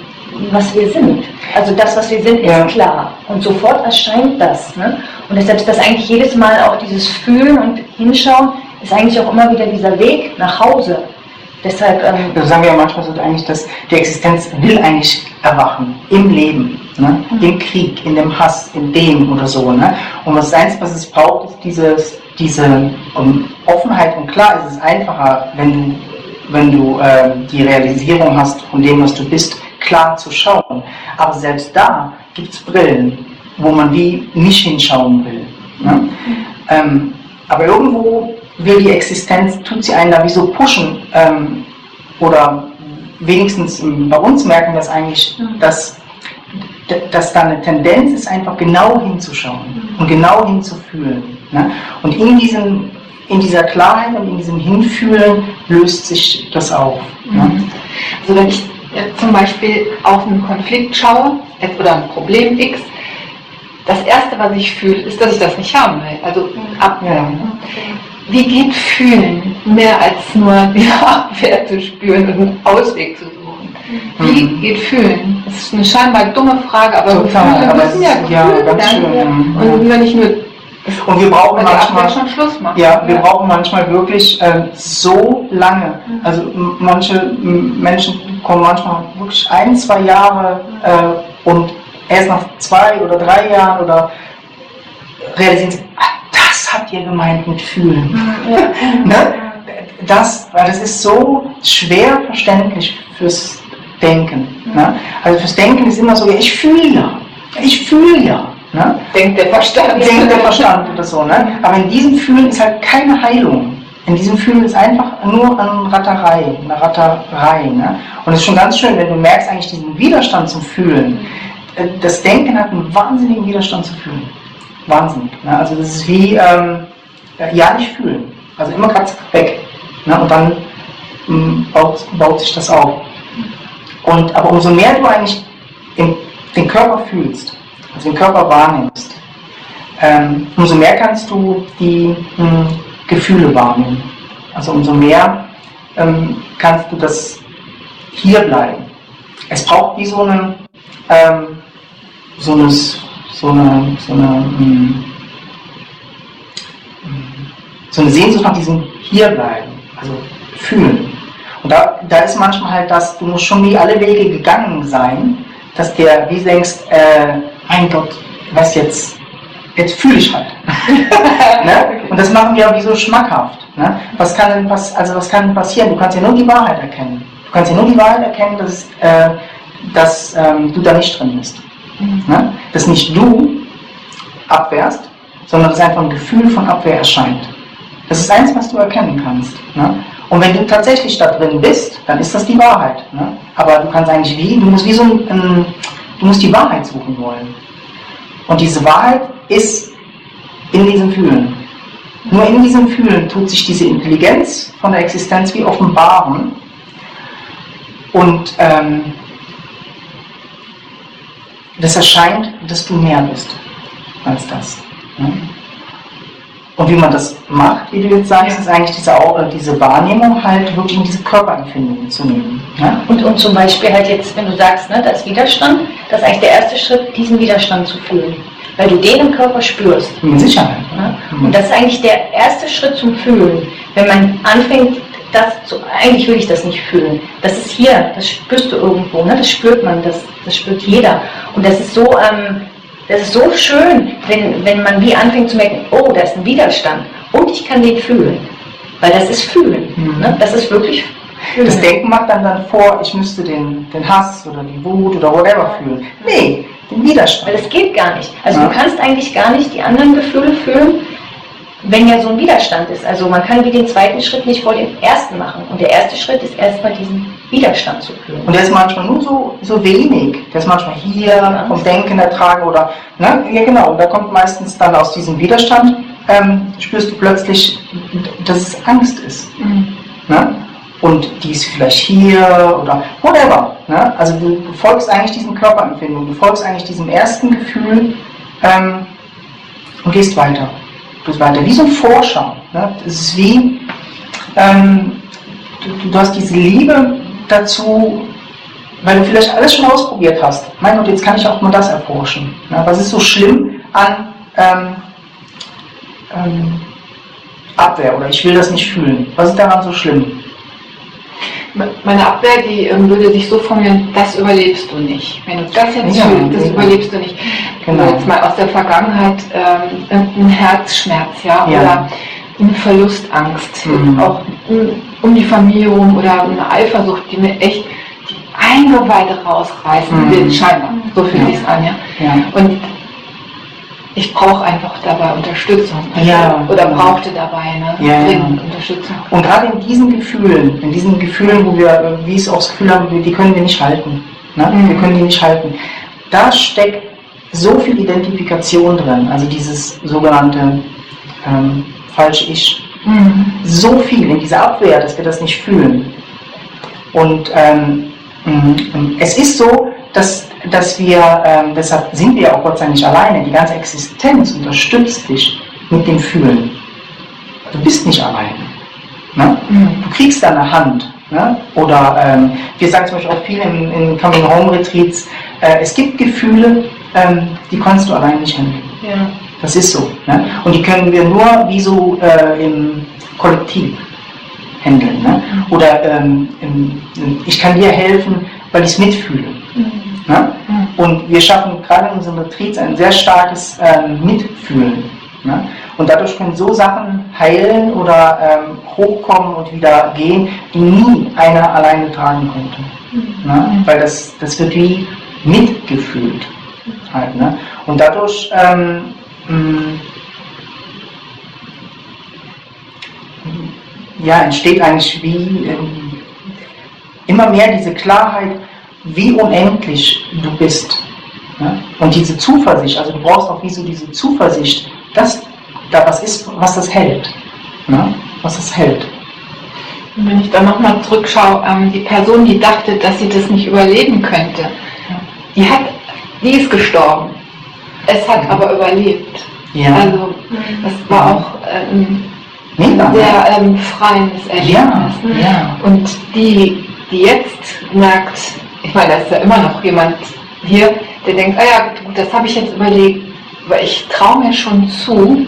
was wir sind. Also das, was wir sind, ist Ja. klar. Und sofort erscheint das. Ne? Und deshalb ist das eigentlich jedes Mal auch dieses Fühlen und Hinschauen, ist eigentlich auch immer wieder dieser Weg nach Hause. Deshalb, ähm, sagen wir ja manchmal so eigentlich, dass die Existenz will eigentlich erwachen im Leben, ne? im Krieg, in dem Hass, in dem oder so. Ne? Und was eins, was es braucht, ist dieses, diese um, Offenheit und klar ist es einfacher, wenn du, wenn du ähm, die Realisierung hast von dem, was du bist, klar zu schauen. Aber selbst da gibt es Brillen, wo man wie nicht hinschauen will. Ne? Ähm, aber irgendwo will die Existenz, tut sie einen da wie so pushen. Ähm, oder wenigstens ähm, bei uns merken wir es eigentlich, dass, d- dass da eine Tendenz ist, einfach genau hinzuschauen und genau hinzufühlen. Ne? Und in, diesem, in dieser Klarheit und in diesem Hinfühlen löst sich das auf. Ne? Also wenn ich jetzt zum Beispiel auf einen Konflikt schaue jetzt- oder ein Problem X, das Erste, was ich fühle, ist, dass ich das nicht haben will. Also abwehren. Wie geht Fühlen mehr als nur [LAUGHS] die Abwehr zu spüren und einen Ausweg zu suchen? Wie Mhm. geht Fühlen? Das ist eine scheinbar dumme Frage, aber Total, Gefühle aber müssen ja ja, ganz schön, ja. Und wenn ich nur Und wir brauchen manchmal. Ja, wir brauchen manchmal wirklich äh, so lange. Also m- manche Menschen kommen manchmal wirklich ein, zwei Jahre äh, und erst nach zwei oder drei Jahren oder realisieren sie, ah, das habt ihr gemeint mit fühlen. [LAUGHS] ne? Das, weil das ist so schwer verständlich fürs Denken. Ne? Also fürs Denken ist immer so, ja, ich fühle ja, ich fühle ja. Ne? Denkt der Verstand. denkt der Verstand oder so. Ne? Aber in diesem Fühlen ist halt keine Heilung. in diesem Fühlen ist einfach nur eine Ratterei, eine Ratterei. Ne? Und es ist schon ganz schön, wenn du merkst eigentlich diesen Widerstand zum Fühlen. Äh, das Denken hat einen wahnsinnigen Widerstand zu fühlen. Wahnsinnig. Ne? Also das ist wie, ähm, ja nicht fühlen. Also immer gerade weg. Ne? Und dann ähm, baut, baut sich das auf. Und, aber umso mehr du eigentlich den, den Körper fühlst, also den Körper wahrnimmst, ähm, umso mehr kannst du die mh, hm, Gefühle wahrnehmen. Also umso mehr ähm, kannst du das hier bleiben. Es braucht wie so eine, ähm, so eine, so eine, so eine, hm, so eine Sehnsucht nach diesem Hierbleiben, also fühlen. Und da, da ist manchmal halt das, du musst schon wie alle Wege gegangen sein, dass der, wie denkst, äh, mein Gott, was jetzt, jetzt fühle ich halt. [LAUGHS] ne? Und das machen wir auch wie so schmackhaft. Ne? Was, kann denn pass also was kann passieren? Du kannst ja nur die Wahrheit erkennen. Du kannst ja nur die Wahrheit erkennen, dass, äh, dass ähm, du da nicht drin bist. Ne? Dass nicht du abwehrst, sondern dass einfach ein Gefühl von Abwehr erscheint. Das ist eins, was du erkennen kannst. Ne? Und wenn du tatsächlich da drin bist, dann ist das die Wahrheit. Ne? Aber du kannst eigentlich wie, du musst wie so ein, ein, du musst die Wahrheit suchen wollen. Und diese Wahrheit ist in diesem Fühlen. Nur in diesem Fühlen tut sich diese Intelligenz von der Existenz wie offenbaren. Und ähm, das erscheint, dass du mehr bist als das. Ne? Und wie man das macht, wie du jetzt sagst, ist eigentlich diese, äh, diese Wahrnehmung halt wirklich in diese Körperempfindungen zu nehmen. Ne? Und, und zum Beispiel halt jetzt, wenn du sagst, ne, das Widerstand, das ist eigentlich der erste Schritt, diesen Widerstand zu fühlen. Weil du den im Körper spürst. Mit Sicherheit. Ne? Und das ist eigentlich der erste Schritt zum Fühlen. Wenn man anfängt, das eigentlich will ich das nicht fühlen. Das ist hier, das spürst du irgendwo, ne? das spürt man, das, das spürt jeder. Und das ist so, ähm, das ist so schön, wenn, wenn man wie anfängt zu merken, oh, da ist ein Widerstand und ich kann den fühlen. Weil das ist fühlen. Mhm. Ne? Das ist wirklich fühlen. Das Denken macht dann dann vor, ich müsste den, den Hass oder die Wut oder whatever fühlen. Nee, den Widerstand. Weil das geht gar nicht. Also ja. du kannst eigentlich gar nicht die anderen Gefühle fühlen, wenn ja so ein Widerstand ist. Also man kann wie den zweiten Schritt nicht vor dem ersten machen. Und der erste Schritt ist erstmal diesen Widerstand zu fühlen. Und der ist manchmal nur so, so wenig. Der ist manchmal hier vom Denken ertragen oder, ne? Ja genau, und da kommt meistens dann aus diesem Widerstand, ähm, spürst du plötzlich, dass es Angst ist. Mhm. Ne? Und die ist vielleicht hier oder whatever. Ne? Also du, du folgst eigentlich diesen Körperempfindungen, du folgst eigentlich diesem ersten Gefühl ähm, und gehst weiter das weiter. Wie so ein Forscher. Ne? Das ist wie, ähm, du, du hast diese Liebe dazu, weil du vielleicht alles schon ausprobiert hast. Mein Gott, jetzt kann ich auch mal das erforschen. Ne? Was ist so schlimm an ähm, ähm, Abwehr oder ich will das nicht fühlen? Was ist daran so schlimm? Meine Abwehr, die ähm, würde sich so formulieren, das überlebst du nicht. Wenn du das jetzt ja, fühlst, das ja. überlebst du nicht. Genau. Jetzt mal aus der Vergangenheit ähm, ein Herzschmerz, ja, ja. oder eine Verlustangst, mhm. auch um die Familie rum oder eine Eifersucht, die mir echt die Eingeweide rausreißen mhm. will, scheinbar. So fühlt ja. sich an, ja. Und ich brauche einfach dabei Unterstützung. Ja. Oder brauchte dabei ne? ja, ja. Unterstützung. Und gerade in diesen Gefühlen, in diesen Gefühlen, wo wir, wie es auch das Gefühl haben, die können wir nicht halten. Ne? Mhm. Wir können die nicht halten. Da steckt so viel Identifikation drin, also dieses sogenannte ähm, falsche Ich. Mhm. So viel in dieser Abwehr, dass wir das nicht fühlen. Und ähm, mm, es ist so, dass, dass wir, ähm, deshalb sind wir auch Gott sei Dank nicht alleine, die ganze Existenz unterstützt dich mit dem Fühlen. Du bist nicht alleine. Ne? Mhm. Du kriegst da eine Hand. Ne? Oder ähm, wir sagen zum Beispiel auch viel in, in Coming Home Retreats, äh, es gibt Gefühle, ähm, die kannst du allein nicht handeln. Ja. Das ist so. Ne? Und die können wir nur wie so äh, im Kollektiv handeln. Ne? Mhm. Oder ähm, im, ich kann dir helfen, weil ich es mitfühle. Mhm. Ne? Mhm. Und wir schaffen gerade in unserem Retreats ein sehr starkes ähm, Mitfühlen. Ne? Und dadurch können so Sachen heilen oder ähm, hochkommen und wieder gehen, die nie einer alleine tragen konnte. Mhm. Ne? Weil das, das wird wie mitgefühlt. Halt, ne? Und dadurch ähm, ja, entsteht eigentlich wie ähm, immer mehr diese Klarheit, wie unendlich du bist. Ne? Und diese Zuversicht, also du brauchst auch wie so diese Zuversicht, dass da was ist, was das hält. Ne? Was das hält. Und wenn ich dann nochmal zurückschaue, ähm, die Person, die dachte, dass sie das nicht überleben könnte, die hat, die ist gestorben. Es hat Mhm. aber überlebt. Ja. Also das war auch ähm, ein sehr ähm, ja, Erlebnis. ja. Und die, die jetzt merkt, ich meine, da ist ja immer noch jemand hier, der denkt, ah ja, gut, das habe ich jetzt überlegt, aber ich traue mir schon zu,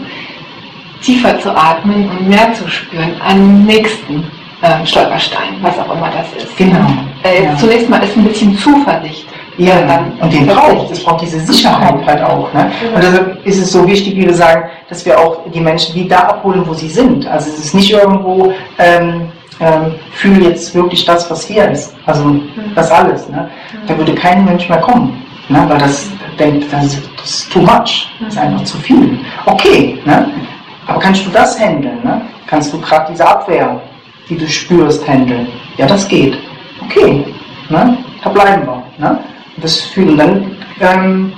tiefer zu atmen und mehr zu spüren am nächsten ähm, Stolperstein, was auch immer das ist. Genau. Äh, Ja. Zunächst mal ist ein bisschen Zuversicht. Ja, dann und den braucht es braucht diese Sicherheit halt auch. Ne? Und deshalb ist es so wichtig, wie wir sagen, dass wir auch die Menschen wie da abholen, wo sie sind. Also es ist nicht irgendwo, ähm, ähm, fühle jetzt wirklich das, was hier ist. Also das alles. Ne? Da würde kein Mensch mehr kommen. Ne? Weil das denkt, das ist, das ist too much. Das ist einfach zu viel. Okay, ne? aber kannst du das handeln? Ne? Kannst du gerade diese Abwehr, die du spürst, handeln? Ja, das geht. Okay, ne? da bleiben wir. Ne? Das Fühlen. Dann, ähm,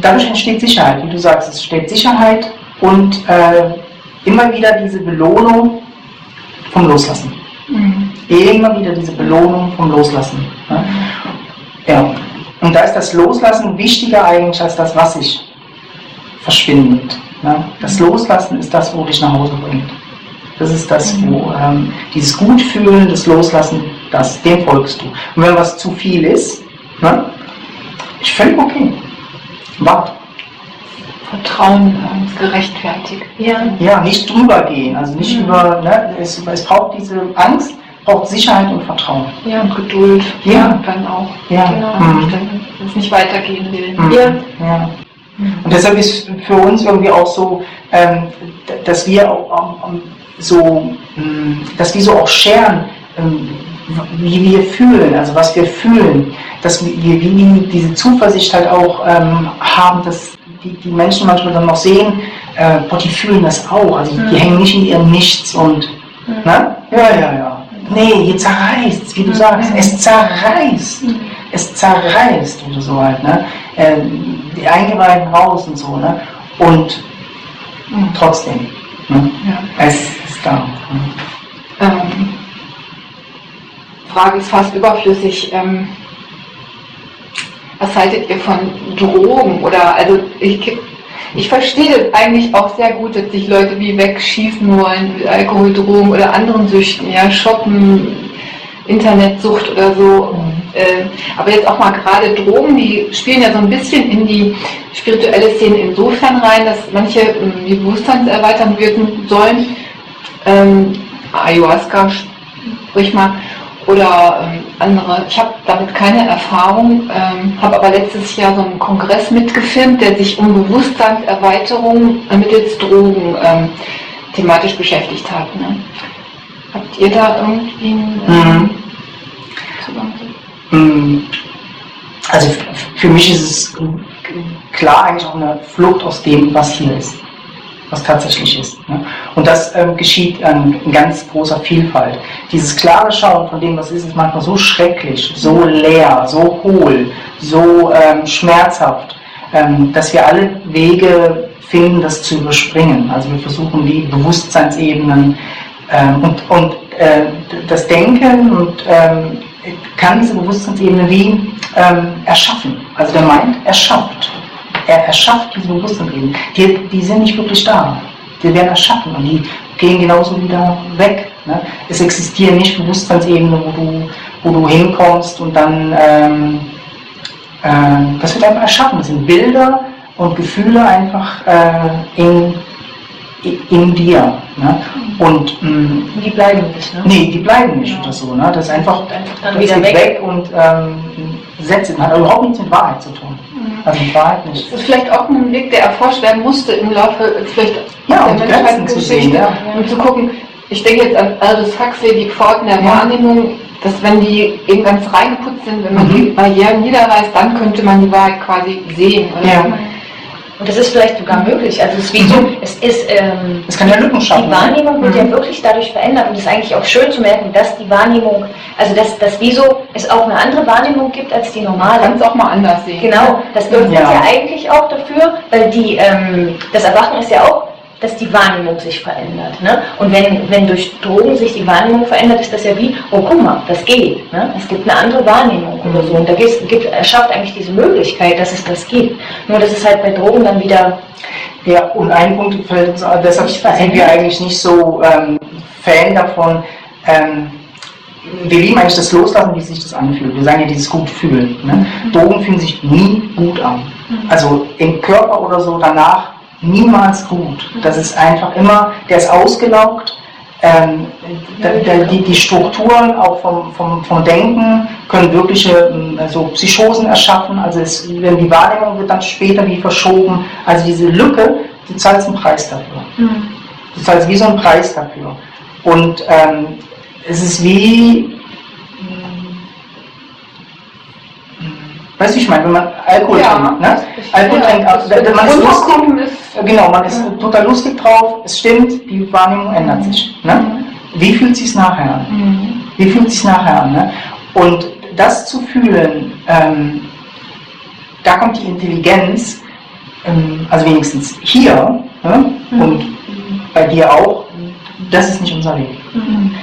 dadurch entsteht Sicherheit, wie du sagst, es entsteht Sicherheit und äh, immer wieder diese Belohnung vom Loslassen. Mhm. Immer wieder diese Belohnung vom Loslassen. Ne? Ja. Und da ist das Loslassen wichtiger eigentlich als das, was sich verschwindet. Ne? Das Loslassen ist das, wo dich nach Hause bringt. Das ist das, wo ähm, dieses Gutfühlen, das Loslassen, das, dem folgst du. Und wenn was zu viel ist, ne, ist völlig okay. Wart. Vertrauen ähm, ist gerechtfertigt. Ja. Ja, nicht drüber gehen. Also nicht Mhm. über, ne, es, es braucht diese Angst, braucht Sicherheit und Vertrauen. Ja, und Geduld. Ja. Dann auch. Ja. Genau. Mhm. Wenn es nicht weitergehen will. Mhm. Ja. ja. Und deshalb ist für uns irgendwie auch so, ähm, dass wir auch ähm, so, mh, dass wir so auch scheren, ähm, wie wir fühlen, also was wir fühlen, dass wir wie diese Zuversicht halt auch ähm, haben, dass die, die Menschen manchmal dann noch sehen, äh, boah, die fühlen das auch, also die hängen nicht in ihrem Nichts und, ne? Ja, ja, ja. Nee, hier zerreißt, wie du sagst, es zerreißt. Es zerreißt oder so halt, ne? Äh, die Eingeweihten raus und so, ne? Und trotzdem, ne? Ja. Es ist da. Ne? Ähm, Frage ist fast überflüssig. Ähm, was haltet ihr von Drogen? Oder also ich, ich verstehe das eigentlich auch sehr gut, dass sich Leute wie wegschießen wollen mit Alkohol, Drogen oder anderen Süchten, ja, Shoppen, Internetsucht oder so. Äh, aber jetzt auch mal gerade Drogen, die spielen ja so ein bisschen in die spirituelle Szene insofern rein, dass manche ähm, die Bewusstseinserweitern wirken sollen. Ähm, Ayahuasca, sprich mal, oder ähm, andere. Ich habe damit keine Erfahrung, ähm, habe aber letztes Jahr so einen Kongress mitgefilmt, der sich um Bewusstseinserweiterung äh, mittels Drogen ähm, thematisch beschäftigt hat. Ne? Habt ihr da irgendwie einen ähm, Mhm. Zugang zu? Mm, Also für mich ist es klar eigentlich auch eine Flucht aus dem, was hier ist, was tatsächlich ist. Ne? Und das ähm, geschieht ähm, in ganz großer Vielfalt. Dieses klare Schauen von dem, was ist, ist manchmal so schrecklich, so leer, so hohl, so ähm, schmerzhaft, ähm, dass wir alle Wege finden, das zu überspringen. Also wir versuchen die Bewusstseinsebenen ähm, und, und äh, das Denken und ähm, kann diese Bewusstseinsebene wie erschaffen. Also der meint, erschafft. Er erschafft diese Bewusstseinsebene. Die, die sind nicht wirklich da. Die werden erschaffen und die gehen genauso wieder weg. Ne? Es existieren nicht Bewusstseinsebenen, wo du, wo du hinkommst und dann ähm, ähm, das wird einfach erschaffen. Das sind Bilder und Gefühle einfach äh, in, in dir. Ne? Und mh, Die bleiben nicht, ne? Nee, die bleiben nicht oder so. Ne? Das ist einfach, Einfach dann das wieder geht weg. weg und ähm, Sätze. Hat überhaupt nichts mit Wahrheit zu tun. Also mit Wahrheit nicht. Das ist vielleicht auch ein Weg, der erforscht werden musste im Laufe vielleicht Ja, der Menschheitsgeschichte, ja. um zu gucken, ich denke jetzt an Aldous Huxley, die Pforten der Ja. Wahrnehmung, dass wenn die eben ganz reingeputzt sind, wenn man Mhm. die Barrieren niederreißt, dann könnte man die Wahrheit quasi sehen. Oder? Ja. Und das ist vielleicht sogar möglich. Also es ist wie Mhm. es ist ähm, Es kann ja Lücken schaffen. die Wahrnehmung wird Mhm. ja wirklich dadurch verändert und es ist eigentlich auch schön zu merken, dass die Wahrnehmung, also dass, dass wieso es auch eine andere Wahrnehmung gibt als die normale. kann es auch mal anders sehen. Genau, das dürfen Ja. ja eigentlich auch dafür, weil die, ähm, das Erwachen ist ja auch, dass die Wahrnehmung sich verändert. Ne? Und wenn, wenn durch Drogen sich die Wahrnehmung verändert, ist das ja wie, oh guck mal, das geht. Ne? Es gibt eine andere Wahrnehmung oder so. Und da gibt, gibt, erschafft eigentlich diese Möglichkeit, dass es das gibt. Nur das ist halt bei Drogen dann wieder, Ja, und ein Punkt, fällt uns auch, deshalb sind wir eigentlich nicht so ähm, Fan davon. Ähm, wir lieben eigentlich das Loslassen, wie sich das anfühlt. Wir sagen ja dieses gut fühlen. Ne? Drogen fühlen sich nie gut an. Also im Körper oder so danach niemals gut. Das ist einfach immer, der ist ausgelaugt. Ähm, die, die Strukturen auch vom, vom, vom Denken können wirkliche ähm, also Psychosen erschaffen. Also es, wenn die Wahrnehmung wird dann später wie verschoben. Also diese Lücke, du zahlst einen Preis dafür. Du zahlst wie so einen Preis dafür. Und ähm, es ist wie, weißt du, ich meine, wenn man Alkohol Ja. trinkt, ne? Alkohol Ja, trinkt, also, man ist lustig, ist genau, man ist total lustig drauf, es stimmt, die Wahrnehmung ändert sich. Ne? Wie fühlt sich nachher an? Mhm. Wie fühlt sich nachher an? Ne? Und das zu fühlen, ähm, da kommt die Intelligenz, ähm, also wenigstens hier ne? und bei dir auch, das ist nicht unser Weg.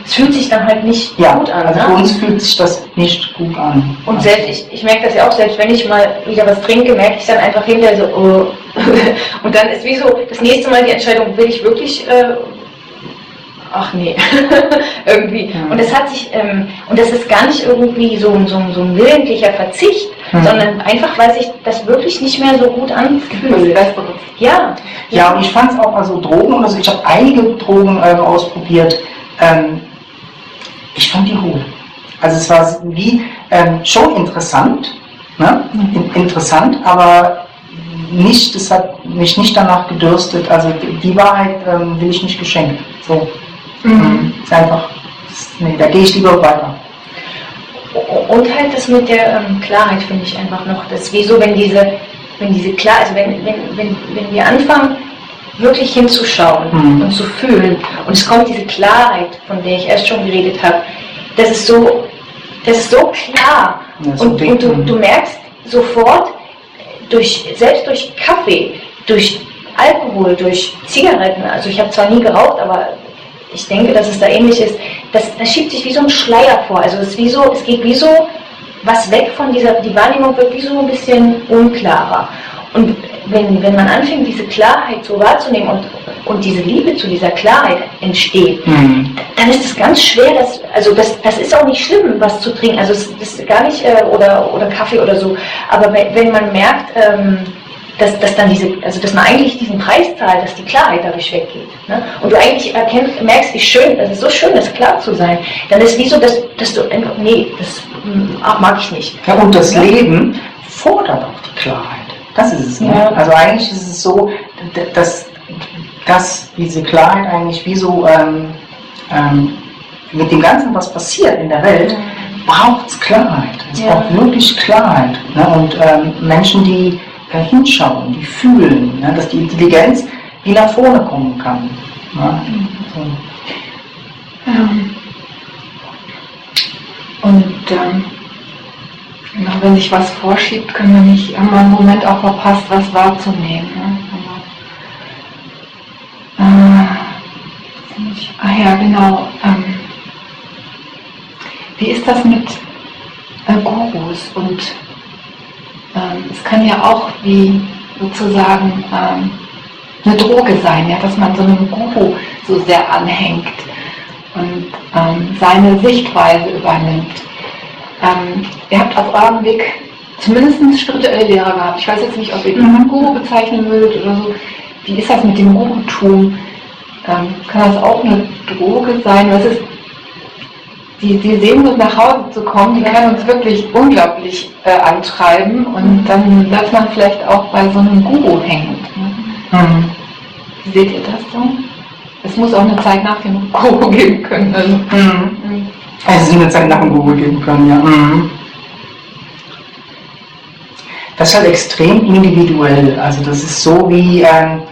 es fühlt sich dann halt nicht Ja, gut an. also ne? für uns fühlt sich das nicht gut an. Und selbst, ich, ich merke das ja auch, selbst wenn ich mal wieder was trinke, merke ich dann einfach hinterher so, oh. [LAUGHS] und dann ist wie so, das nächste Mal die Entscheidung, will ich wirklich, äh, ach nee, [LAUGHS] irgendwie. Ja. Und das hat sich, ähm, und das ist gar nicht irgendwie so, ein- so, ein- so ein willentlicher Verzicht, Mhm. sondern einfach, weil sich das wirklich nicht mehr so gut anfühlt. Ja. Ja, und ich fand es auch, also Drogen oder so, ich habe einige Drogen ähm, ausprobiert. Ähm, ich fand die cool. Also es war wie ähm, schon interessant, ne? In, interessant, aber nicht, das hat mich nicht danach gedürstet. Also die, die Wahrheit ähm, will ich nicht geschenkt. So. Mhm. Ist einfach, ist, nee, da gehe ich lieber weiter. Und halt das mit der ähm, Klarheit finde ich einfach noch. Das ist wie so, wenn diese, wenn diese klar, also wenn, wenn, wenn, wenn wir anfangen, wirklich hinzuschauen Mhm. und zu fühlen und es kommt diese Klarheit, von der ich erst schon geredet habe, das ist so, das ist so klar. So und, und du, du merkst sofort, durch, selbst durch Kaffee, durch Alkohol, durch Zigaretten, also ich habe zwar nie geraucht, aber ich denke, dass es da ähnlich ist, das, das schiebt sich wie so ein Schleier vor. Also es wie so, es geht wie so was weg von dieser, die Wahrnehmung wird wie so ein bisschen unklarer. Und wenn, wenn man anfängt, diese Klarheit so wahrzunehmen und, und diese Liebe zu dieser Klarheit entsteht, Mhm. dann ist es ganz schwer, das, also das, das ist auch nicht schlimm, was zu trinken, also es ist gar nicht, äh, oder, oder Kaffee oder so, aber wenn, wenn man merkt, ähm, dass, dass dann diese, also dass man eigentlich diesen Preis zahlt, dass die Klarheit dadurch weggeht. Ne? Und du eigentlich erkennst, merkst, wie schön, es ist so schön, das klar zu sein, dann ist wie so, dass, dass du einfach, nee, das mm, ach, mag ich nicht. Ja, und das Ja. Leben fordert auch die Klarheit. Das ist es. Ne? Ja. Also eigentlich ist es so, dass, dass diese Klarheit eigentlich wie so ähm, ähm, mit dem Ganzen, was passiert in der Welt, braucht es Klarheit. Es Ja. braucht wirklich Klarheit. Ne? Und ähm, Menschen, die äh, hinschauen, die fühlen, ne? dass die Intelligenz wie nach vorne kommen kann. Ne? So. Ähm, Und ähm, genau, wenn sich was vorschiebt, können wir nicht haben wir einen Moment auch verpasst, was wahrzunehmen. Ne? Äh, ah ja, genau. Ähm, wie ist das mit äh, Gurus? Und es kann ja auch wie sozusagen ähm, eine Droge sein, ja, dass man so einem Guru so sehr anhängt und ähm, seine Sichtweise übernimmt. Ähm, ihr habt auf eurem Weg zumindest spirituelle Lehrer gehabt. Ich weiß jetzt nicht, ob ihr die Mhm. Guru bezeichnen würdet oder so. Wie ist das mit dem Gurutum? Ähm, kann das auch eine Droge sein? Was ist die, die Sehnsucht nach Hause zu kommen, die kann uns wirklich unglaublich äh, antreiben und dann bleibt man vielleicht auch bei so einem Guru hängen. Ne? Mhm. Wie seht ihr das so? Es muss auch eine Zeit nach dem Guru [LAUGHS] geben können. Also, Mhm. Also es eine Zeit nach dem Google geben können, ja. Mhm. das ist halt extrem individuell. Also das ist so wie ähm,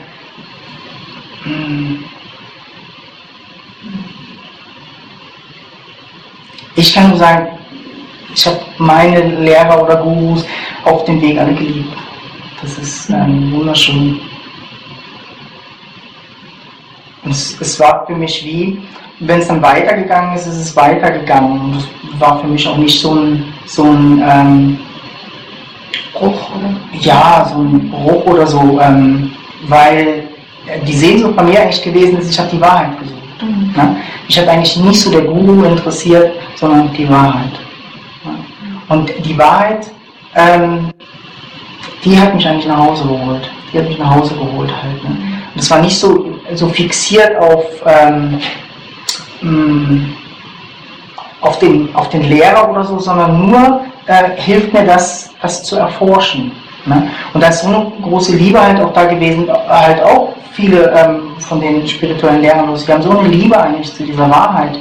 ich kann nur sagen, ich habe meine Lehrer oder Gurus auf dem Weg alle geliebt. Das ist ähm, wunderschön. Und es, es war für mich wie, wenn es dann weitergegangen ist, ist es weitergegangen. Und das war für mich auch nicht so ein, so ein ähm, Bruch, oder? Ja, so ein Bruch oder so, ähm, weil die Sehnsucht bei mir eigentlich gewesen ist, ich habe die Wahrheit gesucht. Mhm. Ne? Ich habe eigentlich nicht so der Guru interessiert, sondern die Wahrheit. Ne? Und die Wahrheit, ähm, die hat mich eigentlich nach Hause geholt. Die hat mich nach Hause geholt halt. Ne? Und es war nicht so, so fixiert auf, ähm, mh, mm, auf, den, auf den Lehrer oder so, sondern nur äh, hilft mir das, das zu erforschen. Ne? Und da ist so eine große Liebe halt auch da gewesen, halt auch viele ähm, von den spirituellen Lehrern, die haben so eine Liebe eigentlich zu dieser Wahrheit.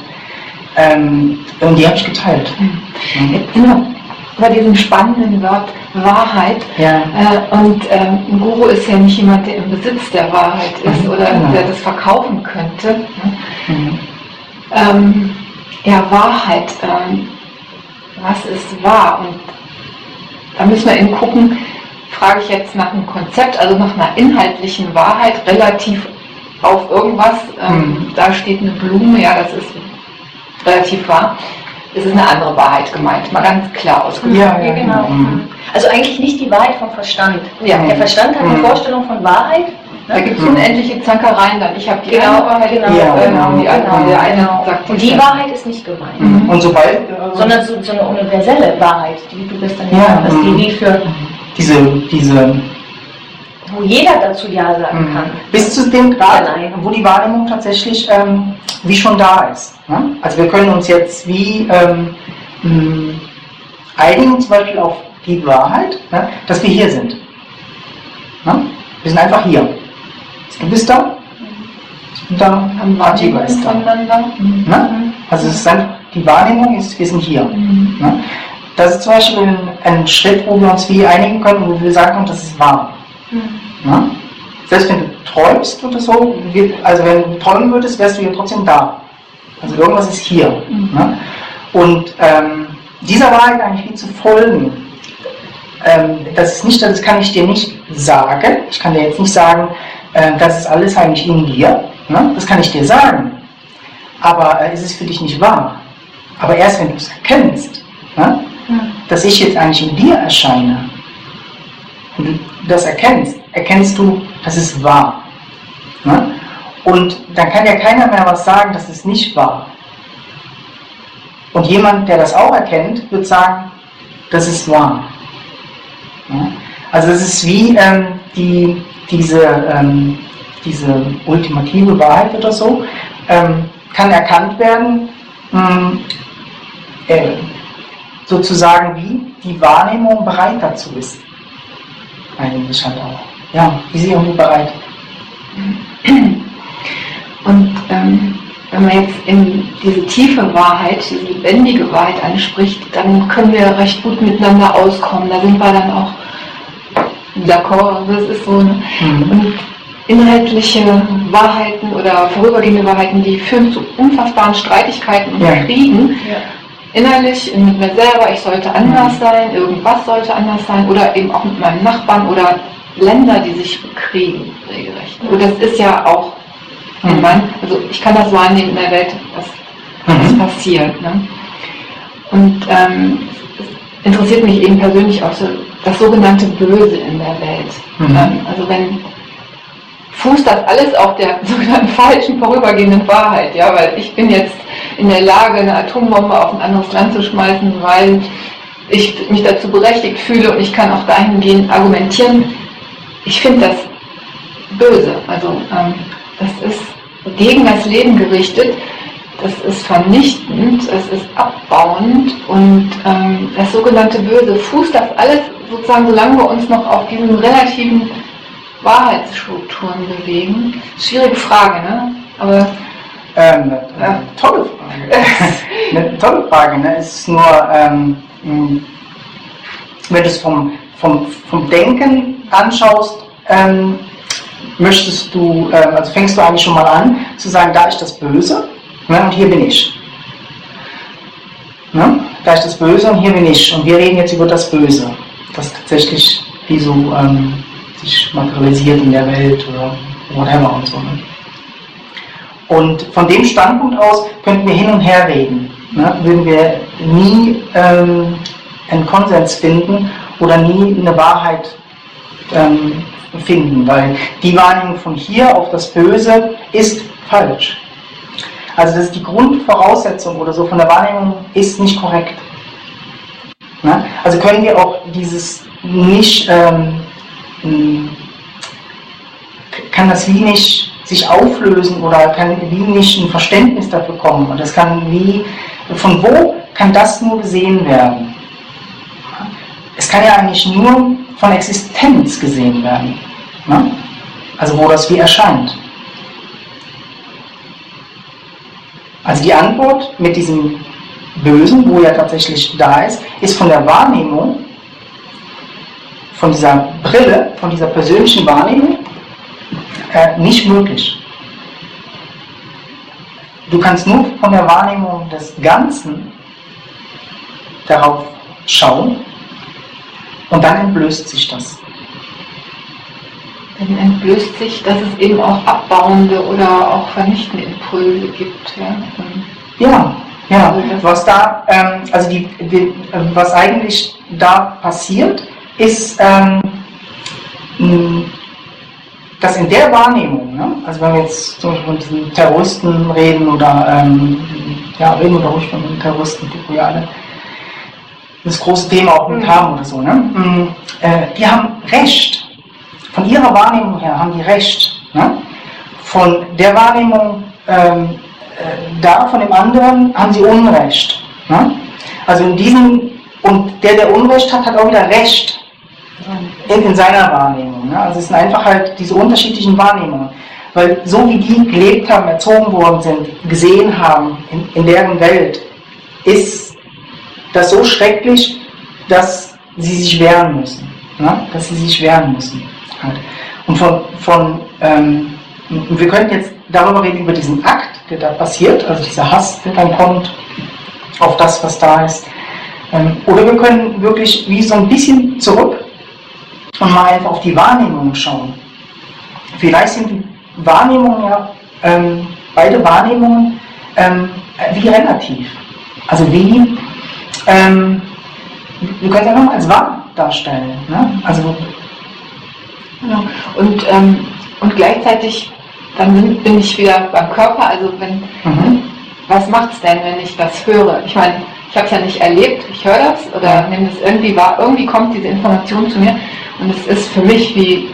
Ähm, und die habe ich geteilt. Mhm. Immer bei diesem spannenden Wort Wahrheit. Ja. Äh, und ähm, ein Guru ist ja nicht jemand, der im Besitz der Wahrheit ist mhm. oder genau. der das verkaufen könnte. Ne? Mhm. Ähm, ja, Wahrheit. Ähm, was ist wahr? Und da müssen wir eben gucken, frage ich jetzt nach einem Konzept, also nach einer inhaltlichen Wahrheit relativ auf irgendwas. Ähm, mhm. Da steht eine Blume, ja, das ist relativ wahr. Es ist eine andere Wahrheit gemeint, mal ganz klar ausgedrückt. Ja, ja, genau. Mhm. Also eigentlich nicht die Wahrheit vom Verstand. Ja. Der Verstand hat eine mhm. Vorstellung von Wahrheit. Ne? Da gibt es mhm. unendliche Zankereien dann. Ich habe die genau, eine Wahrheit, genau, ja, genau, die andere, der eine genau. sagt Und die Wahrheit ist nicht gemeint. Mhm. Und sobald, sondern so, so, eine universelle Wahrheit, die du bist dann ja, was die wie für diese, diese wo jeder dazu Ja sagen mhm. kann. Bis zu dem Grad, wo die Wahrnehmung tatsächlich ähm, wie schon da ist. Ne? Also wir können uns jetzt wie ähm, mh, einigen zum Beispiel auf die Wahrheit, ne? dass wir hier sind. Ne? Wir sind einfach hier. Du bist da, ich bin da, Atiba ist da. Mhm. Ne? Also es ist einfach, die Wahrnehmung ist, wir sind hier. Mhm. Das ist zum Beispiel ein, ein, Schritt, wo wir uns wie einigen können, wo wir sagen können, das ist wahr. Mhm. Selbst wenn du träumst oder so, also wenn du träumen würdest, wärst du ja trotzdem da. Also irgendwas ist hier. Mhm. Ne? Und ähm, dieser Wahrheit eigentlich wie zu folgen, ähm, das ist nicht, das kann ich dir nicht sagen. Ich kann dir jetzt nicht sagen, äh, das ist alles eigentlich in dir. Ne? Das kann ich dir sagen. Aber äh, es ist für dich nicht wahr. Aber erst wenn du es erkennst, ne? Dass ich jetzt eigentlich in dir erscheine und du das erkennst, erkennst du, das ist wahr. Ne? Und dann kann ja keiner mehr was sagen, das ist nicht wahr. Und jemand, der das auch erkennt, wird sagen, das ist wahr. Ne? Also es ist wie ähm, die, diese, ähm, diese ultimative Wahrheit oder so, ähm, kann erkannt werden, mh, hm, äh, sozusagen wie die Wahrnehmung bereit dazu ist. Eigentlich halt auch. Ja, wie sie irgendwie bereit. Und ähm, wenn man jetzt in diese tiefe Wahrheit, diese lebendige Wahrheit anspricht, dann können wir recht gut miteinander auskommen. Da sind wir dann auch d'accord, das ist so. Ne? Mhm. Und inhaltliche Wahrheiten oder vorübergehende Wahrheiten, die führen zu unfassbaren Streitigkeiten und ja. Kriegen. Ja innerlich mit mir selber, ich sollte anders mhm. sein, irgendwas sollte anders sein oder eben auch mit meinem Nachbarn oder Länder, die sich bekriegen, regelrecht. Und das ist ja auch, mhm. also ich kann das wahrnehmen in der Welt, was, was mhm. passiert. Ne? Und ähm, es interessiert mich eben persönlich auch so das sogenannte Böse in der Welt. Mhm. Ähm, also wenn fußt das alles auf der [LAUGHS] sogenannten falschen vorübergehenden Wahrheit, ja, weil ich bin jetzt in der Lage, eine Atombombe auf ein anderes Land zu schmeißen, weil ich mich dazu berechtigt fühle und ich kann auch dahingehend argumentieren. Ich finde das böse. Also ähm, das ist gegen das Leben gerichtet, das ist vernichtend, es ist abbauend und ähm, das sogenannte Böse fußt das alles sozusagen, solange wir uns noch auf diesen relativen Wahrheitsstrukturen bewegen. Schwierige Frage, ne? Aber ähm, ja. tolle Frage. [LAUGHS] eine tolle Frage. Ne? Es ist nur, ähm, wenn du es vom, vom, vom Denken anschaust, ähm, möchtest du, ähm, also fängst du eigentlich schon mal an zu sagen, da ist das Böse ne, und hier bin ich. Ne? Da ist das Böse und hier bin ich. Und wir reden jetzt über das Böse, das tatsächlich wie so ähm, sich materialisiert in der Welt oder whatever und so. Ne? Und von dem Standpunkt aus könnten wir hin und her reden. Ne? Würden wir nie ähm, einen Konsens finden oder nie eine Wahrheit ähm, finden, weil die Wahrnehmung von hier auf das Böse ist falsch. Also das ist die Grundvoraussetzung oder so von der Wahrnehmung ist nicht korrekt. Ne? Also können wir auch dieses nicht, ähm, kann das wie nicht sich auflösen oder kann wie nicht ein Verständnis dafür kommen. Und das kann wie, von wo kann das nur gesehen werden? Es kann ja eigentlich nur von Existenz gesehen werden. Ne? Also wo das wie erscheint. Also die Antwort mit diesem Bösen, wo ja tatsächlich da ist, ist von der Wahrnehmung, von dieser Brille, von dieser persönlichen Wahrnehmung äh, nicht möglich. Du kannst nur von der Wahrnehmung des Ganzen darauf schauen und dann entblößt sich das. Dann entblößt sich, dass es eben auch abbauende oder auch vernichtende Impulse gibt. Ja, ja, ja. Also was da, ähm, also die, die, was eigentlich da passiert, ist, ähm, dass in der Wahrnehmung, ne, also wenn wir jetzt zum Beispiel von diesen Terroristen reden oder ähm, ja, reden wir ruhig von den Terroristen, die wir alle das große Thema auch mit mhm. haben oder so, ne? Äh, die haben Recht von ihrer Wahrnehmung her haben die recht. Ne? Von der Wahrnehmung ähm, äh, da, von dem anderen, haben sie Unrecht. Ne? Also in diesem, und der, der Unrecht hat, hat auch wieder Recht in, in seiner Wahrnehmung. Ne? Also es sind einfach halt diese unterschiedlichen Wahrnehmungen. Weil so wie die gelebt haben, erzogen worden sind, gesehen haben in, in deren Welt, ist das so schrecklich, dass sie sich wehren müssen. Ne? Dass sie sich wehren müssen hat. Und von, von ähm, wir könnten jetzt darüber reden, über diesen Akt, der da passiert, also dieser Hass, der dann kommt auf das, was da ist. Ähm, oder wir können wirklich wie so ein bisschen zurück und mal einfach auf die Wahrnehmung schauen. Vielleicht sind die Wahrnehmungen ja, ähm, beide Wahrnehmungen ähm, wie relativ. Also wie, ähm, wir können es einfach mal als wahr darstellen. Ne? Also Genau. Und, ähm, und gleichzeitig, dann bin ich wieder beim Körper, also wenn, mhm. was macht es denn, wenn ich das höre? Ich meine, ich habe es ja nicht erlebt, ich höre das oder nehme das irgendwie wahr, irgendwie kommt diese Information zu mir und es ist für mich wie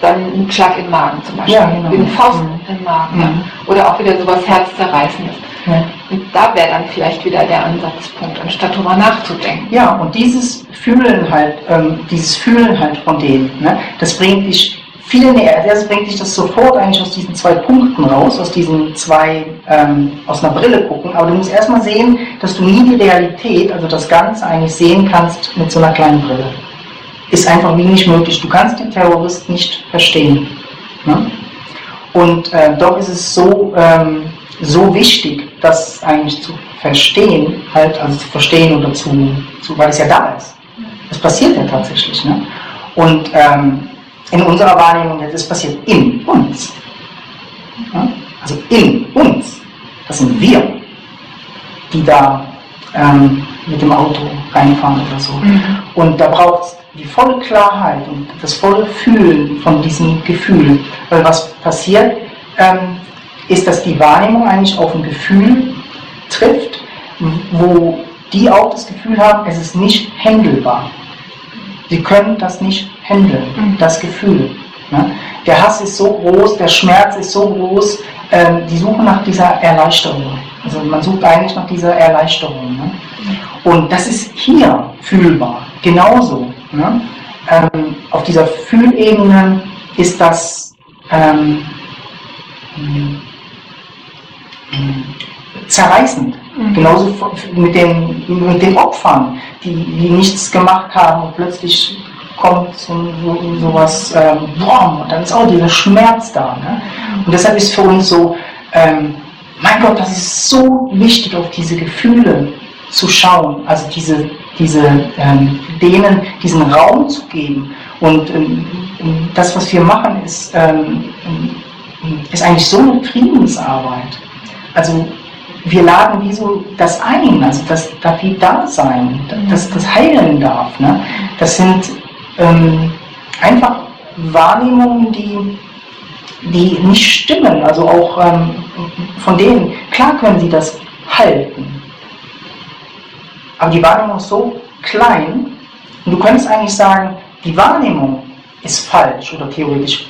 dann ein Schlag im Magen zum Beispiel, ja, genau. wie eine Faust mhm. im Magen. Mhm. Oder auch wieder sowas Herzzerreißendes. Ja. Und da wäre dann vielleicht wieder der Ansatzpunkt, anstatt darüber nachzudenken. Ja, und dieses Fühlen halt, ähm, dieses Fühlen halt von dem, ne, das bringt dich viel näher. Bringt dich das sofort eigentlich aus diesen zwei Punkten raus, aus diesen zwei, ähm, aus einer Brille gucken. Aber du musst erstmal sehen, dass du nie die Realität, also das Ganze eigentlich sehen kannst mit so einer kleinen Brille. Ist einfach wie nicht möglich. Du kannst den Terrorist nicht verstehen. Ne? Und äh, doch ist es so, ähm, so wichtig, das eigentlich zu verstehen, halt, also zu verstehen oder zu, zu weil es ja da ist. Das passiert ja tatsächlich. Ne? Und ähm, in unserer Wahrnehmung, das passiert in uns. Also in uns. Das sind wir, die da ähm, mit dem Auto reinfahren oder so. Mhm. Und da braucht es die volle Klarheit und das volle Fühlen von diesem Gefühl. Weil was passiert, ähm, ist, dass die Wahrnehmung eigentlich auf ein Gefühl trifft, wo die auch das Gefühl haben, es ist nicht händelbar. Sie können das nicht handeln, mhm. das Gefühl. Ne? Der Hass ist so groß, der Schmerz ist so groß, ähm, die suchen nach dieser Erleichterung. Also man sucht eigentlich nach dieser Erleichterung. Ne? Und das ist hier fühlbar, genauso. Ne? Ähm, auf dieser Fühlebene ist das ähm, zerreißend. Mhm. Genauso mit den, mit den Opfern, die, die nichts gemacht haben und plötzlich kommt so, sowas, ähm, boah, und dann ist auch dieser Schmerz da. Ne? Und deshalb ist für uns so, ähm, mein Gott, das ist so wichtig, auf diese Gefühle zu schauen, also diese, diese, ähm, denen diesen Raum zu geben. Und ähm, das, was wir machen, ist, ähm, ist eigentlich so eine Friedensarbeit. Also wir laden wie so das ein, also das darf wie da sein, das, das heilen darf. Ne? Das sind ähm, einfach Wahrnehmungen, die, die nicht stimmen, also auch ähm, von denen, klar können sie das halten, aber die Wahrnehmung ist so klein und du könntest eigentlich sagen, die Wahrnehmung ist falsch oder theoretisch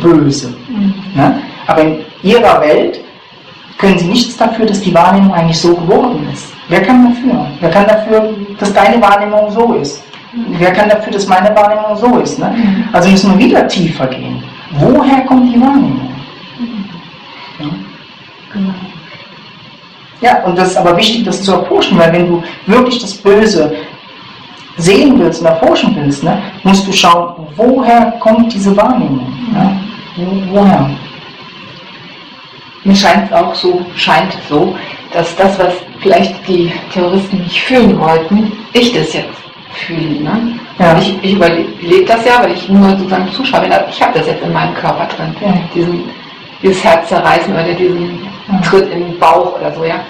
böse. Mhm. Ne? Aber in ihrer Welt können sie nichts dafür, dass die Wahrnehmung eigentlich so geworden ist. Wer kann dafür? Wer kann dafür, dass deine Wahrnehmung so ist? Wer kann dafür, dass meine Wahrnehmung so ist? Ne? Mhm. Also müssen wir wieder tiefer gehen. Woher kommt die Wahrnehmung? Ja? Genau. Ja, und das ist aber wichtig, das zu erforschen, weil wenn du wirklich das Böse sehen willst und erforschen willst, ne, musst du schauen, woher kommt diese Wahrnehmung? Ne? Wo, woher? Mir scheint es auch so, scheint so, dass das, was vielleicht die Terroristen nicht fühlen wollten, ich das jetzt fühle. Ne? Ja. Ich, ich überlebe das ja, weil ich nur sozusagen Zuschauer bin. Ich habe das jetzt in meinem Körper drin. Ja. Diesen, dieses Herz zerreißen oder diesen ja. Tritt in den Bauch oder so, ja.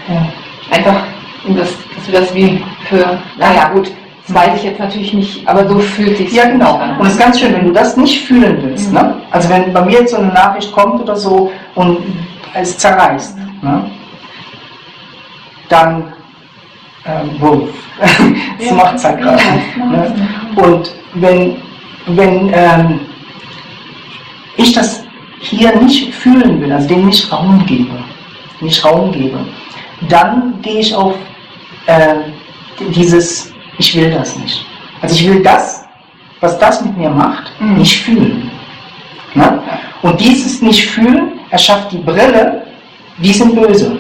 Einfach, das, dass wir das wie für, naja gut, das weiß ich jetzt natürlich nicht, aber so fühlt sich Ja, genau. An. Und es ist ganz schön, wenn du das nicht fühlen willst. Mhm. Ne? Also wenn bei mir jetzt so eine Nachricht kommt oder so und es zerreißt, ne? dann ähm, Wolf. das [LAUGHS] ja. macht es gerade. Ne? Und wenn, wenn ähm, ich das hier nicht fühlen will, also dem nicht Raum gebe, nicht Raum gebe, dann gehe ich auf äh, dieses, ich will das nicht. Also ich will das, was das mit mir macht, mhm. nicht fühlen. Ne? Und dieses Nicht-Fühlen erschafft die Brille, die sind böse.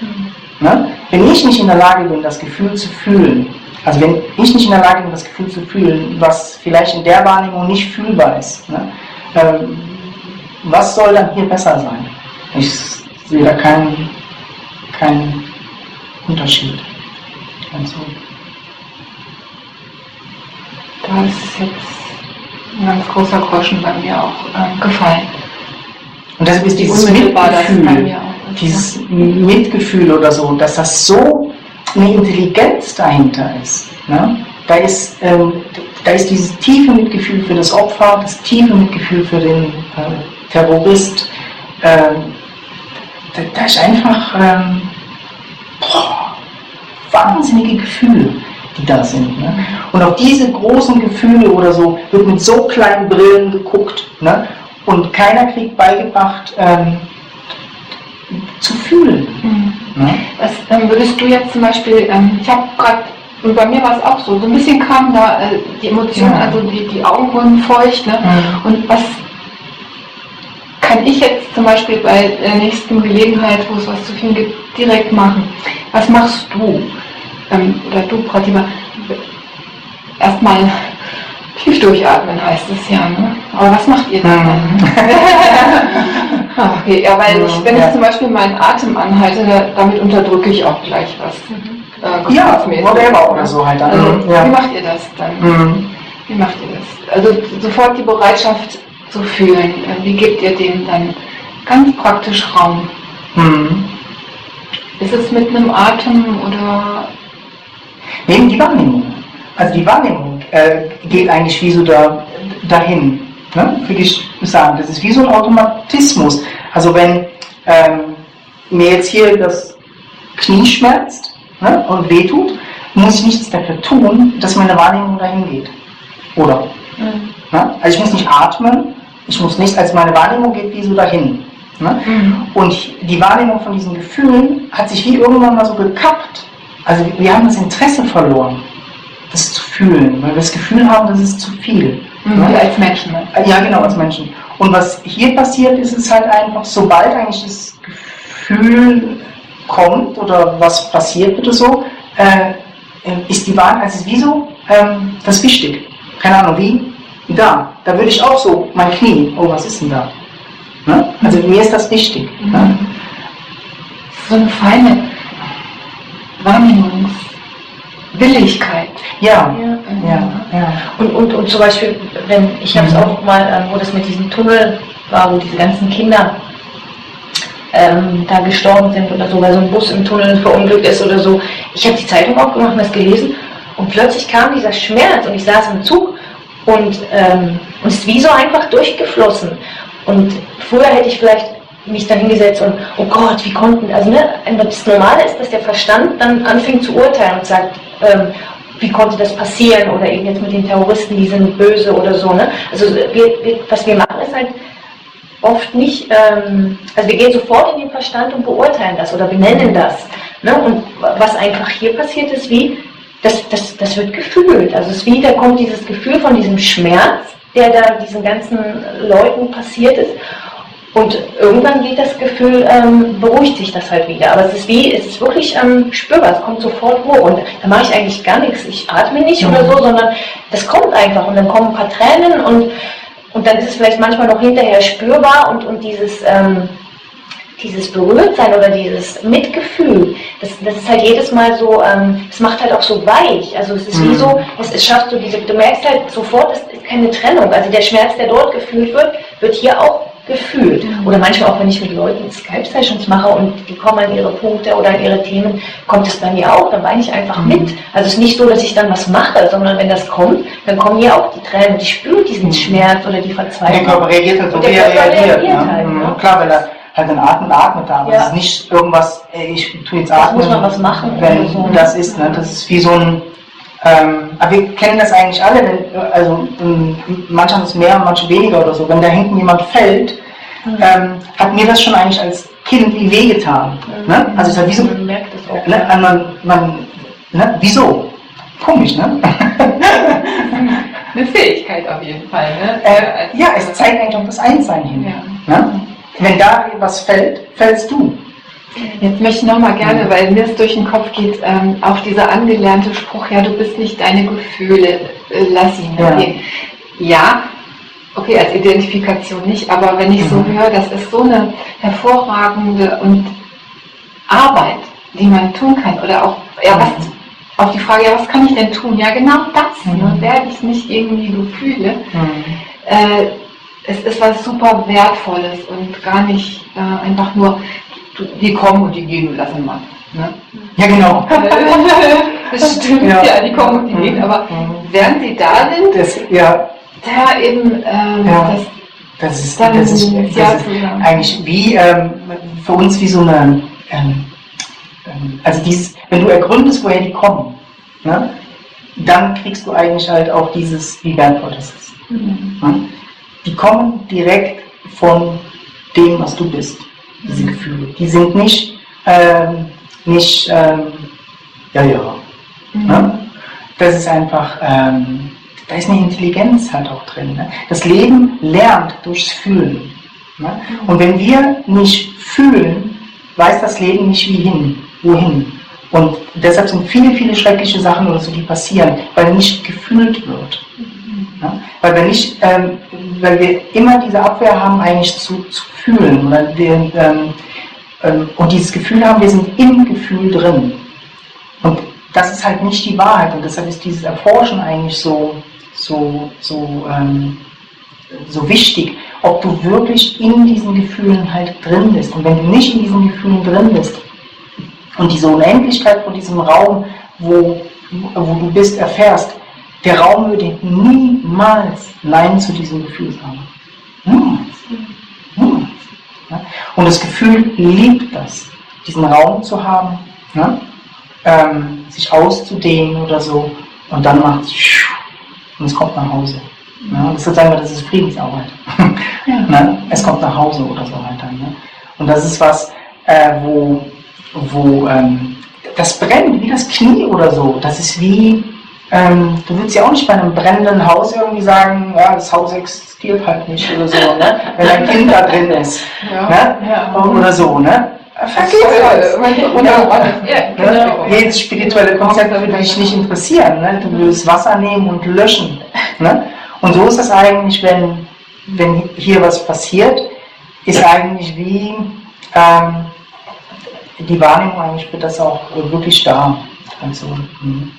Mhm. Ne? Wenn ich nicht in der Lage bin, das Gefühl zu fühlen, also wenn ich nicht in der Lage bin, das Gefühl zu fühlen, was vielleicht in der Wahrnehmung nicht fühlbar ist, ne? ähm, was soll dann hier besser sein? Ich sehe da keinen, keinen Unterschied. Also, da ist jetzt ein ganz großer Groschen bei mir auch ähm, gefallen. Und deshalb ist dieses Mitgefühl, dieses Mitgefühl oder so, dass das so eine Intelligenz dahinter ist. Ne? Da, ist ähm, da ist dieses tiefe Mitgefühl für das Opfer, das tiefe Mitgefühl für den äh, Terrorist. Äh, da, da, ist einfach ähm, boah, wahnsinnige Gefühle, die da sind. Ne? Und auf diese großen Gefühle oder so wird mit so kleinen Brillen geguckt. Ne? Und keiner kriegt beigebracht, ähm, zu fühlen. Mhm. Ne? Was ähm, würdest du jetzt zum Beispiel, ähm, ich habe gerade, und bei mir war es auch so, so ein bisschen kam da äh, die Emotionen, ja. also die, die Augen wurden feucht. Ne? Mhm. Und was kann ich jetzt zum Beispiel bei der nächsten Gelegenheit, wo es was zu fühlen gibt, direkt machen? Was machst du? Ähm, oder du, Pratima? Erstmal tief durchatmen heißt es ja. Ne? Aber was macht ihr dann? Mhm. [LAUGHS] [LAUGHS] okay, ja, weil ich, wenn ich zum Beispiel meinen Atem anhalte, damit unterdrücke ich auch gleich was. Äh, ja, whatever oder so halt. Also, ja. Wie macht ihr das dann? Mhm. Wie macht ihr das? Also sofort die Bereitschaft zu fühlen. Wie gebt ihr dem dann ganz praktisch Raum? Mhm. Ist es mit einem Atem oder? Neben die Wahrnehmung. Also die Wahrnehmung äh, geht eigentlich wie so da, dahin. Ne? Will ich sagen. Das ist wie so ein Automatismus. Also wenn ähm, mir jetzt hier das Knie schmerzt ne, und wehtut, muss ich nichts dafür tun, dass meine Wahrnehmung dahin geht. Oder? Mhm. Ne? Also ich muss nicht atmen, ich muss nicht, als meine Wahrnehmung geht wie so dahin. Ne? Mhm. Und die Wahrnehmung von diesen Gefühlen hat sich wie irgendwann mal so gekappt. Also wir haben das Interesse verloren, das zu fühlen, weil wir das Gefühl haben, das ist zu viel. Mhm. Ne? Als Menschen. Ne? Ja, genau, als Menschen. Und was hier passiert, ist es halt einfach, sobald eigentlich das Gefühl kommt oder was passiert oder so, äh, ist die Wahrheit, also ist wie so, ähm, das ist wichtig. Keine Ahnung wie, da, da würde ich auch so, mein Knie, oh, was ist denn da? Ne? Also mir ist das wichtig. Ne? Mhm. So eine feine Wahrnehmungswilligkeit. Ja, Ja. ja, ja. Und, und, und zum Beispiel, wenn ich habe es Mhm. auch mal, ähm, wo das mit diesem Tunnel war, wo diese ganzen Kinder ähm, da gestorben sind oder so, weil so ein Bus im Tunnel verunglückt ist oder so. Ich habe die Zeitung aufgemacht und das gelesen und plötzlich kam dieser Schmerz und ich saß im Zug und, ähm, und ist wie so einfach durchgeflossen. Und früher hätte ich vielleicht mich dann hingesetzt und, oh Gott, wie konnten, also ne, das Normale ist, dass der Verstand dann anfängt zu urteilen und sagt, wie konnte das passieren oder eben jetzt mit den Terroristen, die sind böse oder so. Ne? Also wir, wir, was wir machen ist halt oft nicht, ähm, also wir gehen sofort in den Verstand und beurteilen das oder benennen das. Ne? Und was einfach hier passiert ist, wie, das, das, das wird gefühlt. Also es ist wie, da kommt dieses Gefühl von diesem Schmerz, der da diesen ganzen Leuten passiert ist. Und irgendwann geht das Gefühl, ähm, beruhigt sich das halt wieder. Aber es ist wie, es ist wirklich ähm, spürbar, es kommt sofort hoch. Und da mache ich eigentlich gar nichts. Ich atme nicht oder so, sondern das kommt einfach. Und dann kommen ein paar Tränen und, und dann ist es vielleicht manchmal noch hinterher spürbar und, und dieses, ähm, dieses Berührtsein oder dieses Mitgefühl, das, das ist halt jedes Mal so, ähm, es macht halt auch so weich. Also es ist wie Mhm. so, es, es schafft so diese, du merkst halt sofort, es ist keine Trennung. Also der Schmerz, der dort gefühlt wird, wird hier auch gefühlt. Oder manchmal auch, wenn ich mit Leuten Skype-Sessions mache und die kommen an ihre Punkte oder an ihre Themen, kommt es bei mir auch, dann weine ich einfach mit. Also es ist nicht so, dass ich dann was mache, sondern wenn das kommt, dann kommen hier auch die Tränen und ich spüre diesen Schmerz oder die Der Verzweiflung. Körper reagiert halt so, wie der er reagiert. ne? halt, Mhm. ne? Klar, weil er halt dann atmet, atmet da. Aber Ja. es ist nicht irgendwas, ey, ich tue jetzt atmen. muss man was machen Wenn so. das ist, ne? das ist wie so ein. Ähm, aber wir kennen das eigentlich alle, wenn, also manche haben es mehr, manche weniger oder so. Wenn da hinten jemand fällt, Mhm. ähm, hat mir das schon eigentlich als Kind wie wehgetan. Ne? Also es hat wie so, man merkt das auch. ne? Man, man, ne? wieso? Komisch, ne? [LAUGHS] Eine Fähigkeit auf jeden Fall. Ne? Äh, ja, es zeigt eigentlich auf das Einssein hin. Ja. Ne? Wenn da was fällt, fällst du. Jetzt möchte ich nochmal gerne, weil mir es durch den Kopf geht, ähm, auch dieser angelernte Spruch, ja, du bist nicht deine Gefühle, äh, lass ihn Ja. gehen. Ja, okay, als Identifikation nicht, aber wenn ich so Mhm. höre, das ist so eine hervorragende und Arbeit, die man tun kann. Oder auch, ja, was, auf die Frage, ja, was kann ich denn tun? Ja, genau das, ne, Mhm. werde ich nicht irgendwie Gefühle. Äh, es ist was super Wertvolles und gar nicht äh, einfach nur, die kommen und die gehen und lassen mal. Ne? Ja, genau. [LAUGHS] das stimmt, Ja. ja. die kommen und die gehen, aber Mhm. während sie da sind, Das, ja, da eben ähm, Ja. das das ist, dann das ist, das Jahr ist eigentlich wie ähm, für uns wie so eine, ähm, ähm, also dieses, wenn du ergründest, woher die kommen, ne, dann kriegst du eigentlich halt auch dieses, wie wertvoll das ist. Ne? Die kommen direkt von dem, was du bist, diese Gefühle. Die sind nicht, ähm, nicht, ähm, ja, ja. Ne? Das ist einfach, ähm, da ist eine Intelligenz halt auch drin. Ne? Das Leben lernt durchs Fühlen. Ne? Und wenn wir nicht fühlen, weiß das Leben nicht wie hin, wohin. Und deshalb sind viele, viele schreckliche Sachen oder so, die passieren, weil nicht gefühlt wird. Ne? Weil wir nicht, ähm, weil wir immer diese Abwehr haben, eigentlich zu, zu fühlen. Oder wir, ähm, ähm, und dieses Gefühl haben, wir sind im Gefühl drin. Und das ist halt nicht die Wahrheit. Und deshalb ist dieses Erforschen eigentlich so, so, so, ähm, so wichtig, ob du wirklich in diesen Gefühlen halt drin bist. Und wenn du nicht in diesen Gefühlen drin bist und diese Unendlichkeit von diesem Raum, wo, wo du bist, erfährst, der Raum würde niemals Nein zu diesem Gefühl sagen. Niemals. Niemals. Ja? Und das Gefühl liebt das, diesen Raum zu haben, ne? ähm, sich auszudehnen oder so, und dann macht es und es kommt nach Hause. Ja? Und deshalb sagen wir, das ist Friedensarbeit. [LAUGHS] ne? Es kommt nach Hause oder so halt dann. Ne? Und das ist was, äh, wo, wo ähm, das brennt, wie das Knie oder so. Das ist wie, ähm, du willst ja auch nicht bei einem brennenden Haus irgendwie sagen, ja, das Haus existiert halt nicht oder so, ne? wenn ein Kind da drin ist. Ja. Ne? Ja. Oder so, ne? Vergiss es. Ja, Ne? Jedes spirituelle Konzept würde dich nicht interessieren. Ne? Du würdest Wasser nehmen und löschen. Ne? Und so ist es eigentlich, wenn, wenn hier was passiert, ist eigentlich wie ähm, die Wahrnehmung eigentlich für das auch wirklich da. Also, mhm.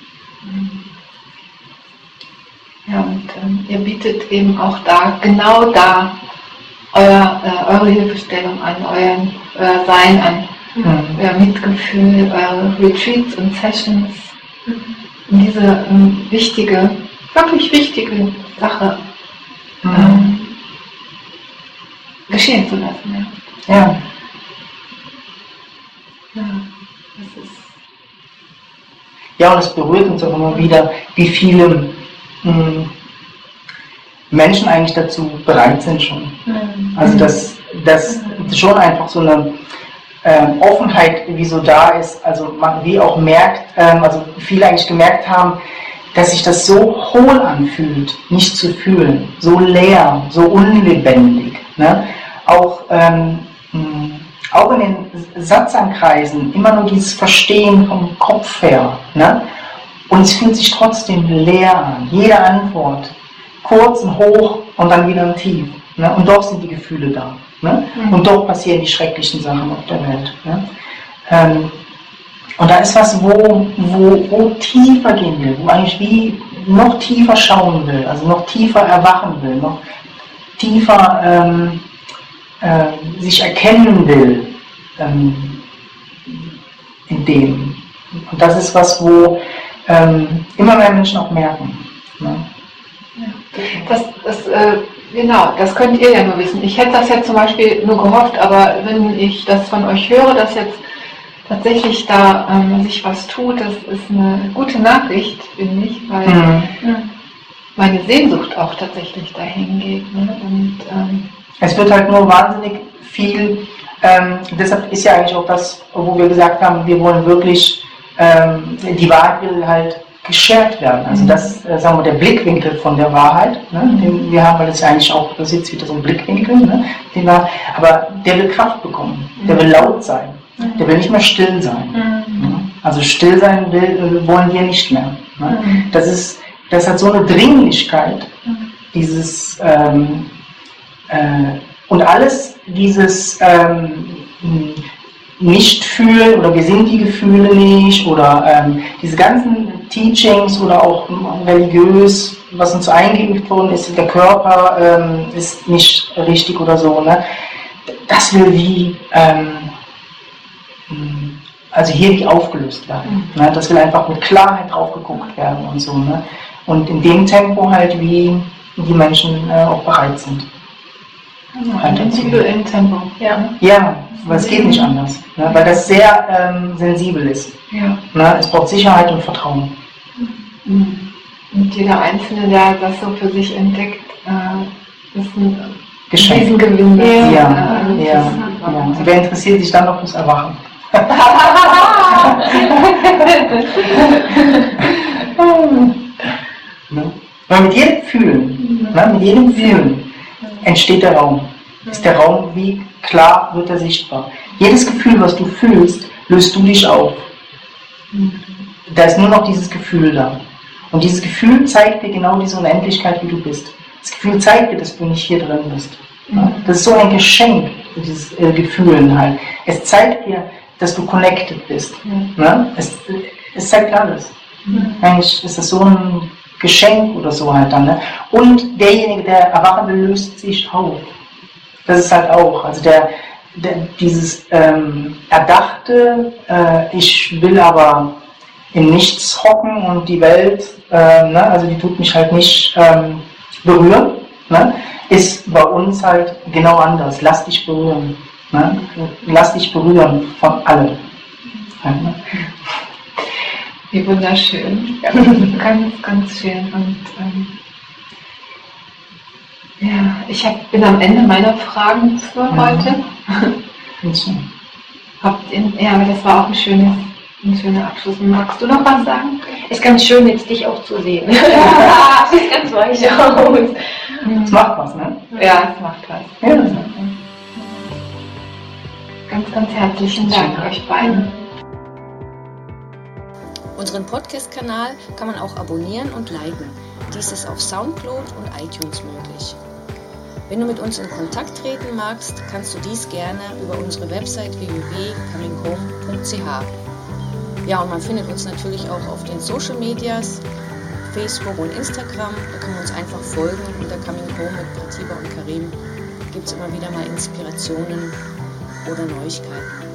Ja, und ähm, ihr bietet eben auch da, genau da, euer, äh, eure Hilfestellung an, euer, euer Sein an, mhm. euer Mitgefühl, eure Retreats und Sessions, mhm. diese ähm, wichtige, wirklich wichtige Sache mhm. ähm, geschehen zu lassen. Ja. ja. ja das ist ja, und es berührt uns auch immer wieder, wie viele Menschen eigentlich dazu bereit sind schon. Mhm. Also dass, dass schon einfach so eine ähm, Offenheit wie so da ist, also man wie auch merkt, ähm, also viele eigentlich gemerkt haben, dass sich das so hohl anfühlt, nicht zu fühlen, so leer, so unlebendig. Ne? Auch, ähm, auch in den Satzankreisen immer nur dieses Verstehen vom Kopf her. Ne? Und es fühlt sich trotzdem leer an. Jede Antwort. Kurz und hoch und dann wieder ein Tief. Ne? Und doch sind die Gefühle da. Ne? Mhm. Und doch passieren die schrecklichen Sachen auf der Welt. Ne? Ähm, und da ist was, wo, wo, wo tiefer gehen will, wo eigentlich wie noch tiefer schauen will, also noch tiefer erwachen will, noch tiefer ähm, äh, sich erkennen will ähm, in dem. Und das ist was, wo ähm, immer mehr Menschen auch merken. Ne? Das, das, äh, genau, das könnt ihr ja nur wissen. Ich hätte das jetzt zum Beispiel nur gehofft, aber wenn ich das von euch höre, dass jetzt tatsächlich da ähm, sich was tut, das ist eine gute Nachricht, finde ich, weil mhm. meine Sehnsucht auch tatsächlich dahin geht. Ne? Und, ähm, es wird halt nur wahnsinnig viel, ähm, deshalb ist ja eigentlich auch das, wo wir gesagt haben, wir wollen wirklich, ähm, die Wahrheit will halt geschert werden. Also das, äh, sagen wir, der Blickwinkel von der Wahrheit, ne, den wir haben, weil das ja eigentlich auch, das ist jetzt wieder so ein Blickwinkel, ne, den wir, aber der will Kraft bekommen, der will laut sein. Der will nicht mehr still sein. Mhm. Also still sein will, wollen wir nicht mehr. Ne? Mhm. Das, ist, das hat so eine Dringlichkeit, dieses ähm, äh, und alles dieses ähm, nicht fühlen oder wir sind die Gefühle nicht oder ähm, diese ganzen Teachings oder auch religiös, was uns eingeimpft worden ist, der Körper ähm, ist nicht richtig oder so. Ne? Das will wie ähm, also hier wie aufgelöst werden. Mhm. Ne? Das will einfach mit Klarheit drauf geguckt werden und so. Ne? Und in dem Tempo halt, wie die Menschen äh, auch bereit sind. Ja, halt individuellen Tempo. Ja, ja weil es geht nicht anders. Ne? Weil das sehr ähm, sensibel ist. Ja. Ne? Es braucht Sicherheit und Vertrauen. Mhm. Und jeder Einzelne, der das so für sich entdeckt, äh, ist ein Geschenk. Riesengewinn. Ja, ja, ja, ja. Wer interessiert sich dann noch fürs Erwachen? [LAUGHS] [LAUGHS] ne? Weil mit jedem Fühlen, ne? mit jedem Fühlen entsteht der Raum. Ist der Raum wie klar wird er sichtbar. Jedes Gefühl, was du fühlst, löst du dich auf. Da ist nur noch dieses Gefühl da. Und dieses Gefühl zeigt dir genau diese Unendlichkeit, wie du bist. Das Gefühl zeigt dir, dass du nicht hier drin bist. Das ist so ein Geschenk, dieses äh, Gefühlen halt. Es zeigt dir, dass du connected bist. Es, es zeigt alles. Eigentlich ist das so ein Geschenk oder so halt dann. Ne? Und derjenige, der erwachen will, löst sich auf. Das ist halt auch, also der, der dieses ähm, erdachte, äh, ich will aber in nichts hocken und die Welt, äh, ne, also die tut mich halt nicht ähm, berühren, ne, ist bei uns halt genau anders. Lass dich berühren. Ne? Lass dich berühren von allem. Ne? Wie wunderschön. Ja. ganz, ganz schön. Und ähm, ja, ich hab, bin am Ende meiner Fragen für ja. heute. Habt ihr, ja, das war auch ein schönes ein schöner Abschluss. Magst du noch was sagen? Ist ganz schön, jetzt dich auch zu sehen. Ja, [LAUGHS] sieht ganz weich aus. Es macht was, ne? Ja, es macht was. Ja. Ganz, ganz herzlichen Dank euch beiden. Unseren Podcast-Kanal kann man auch abonnieren und liken. Dies ist auf Soundcloud und iTunes möglich. Wenn du mit uns in Kontakt treten magst, kannst du dies gerne über unsere Website www.cominghome.ch. Ja, und man findet uns natürlich auch auf den Social Medias, Facebook und Instagram. Da kann man uns einfach folgen unter Coming Home mit Pratiba und Karim. Gibt es immer wieder mal Inspirationen oder Neuigkeiten.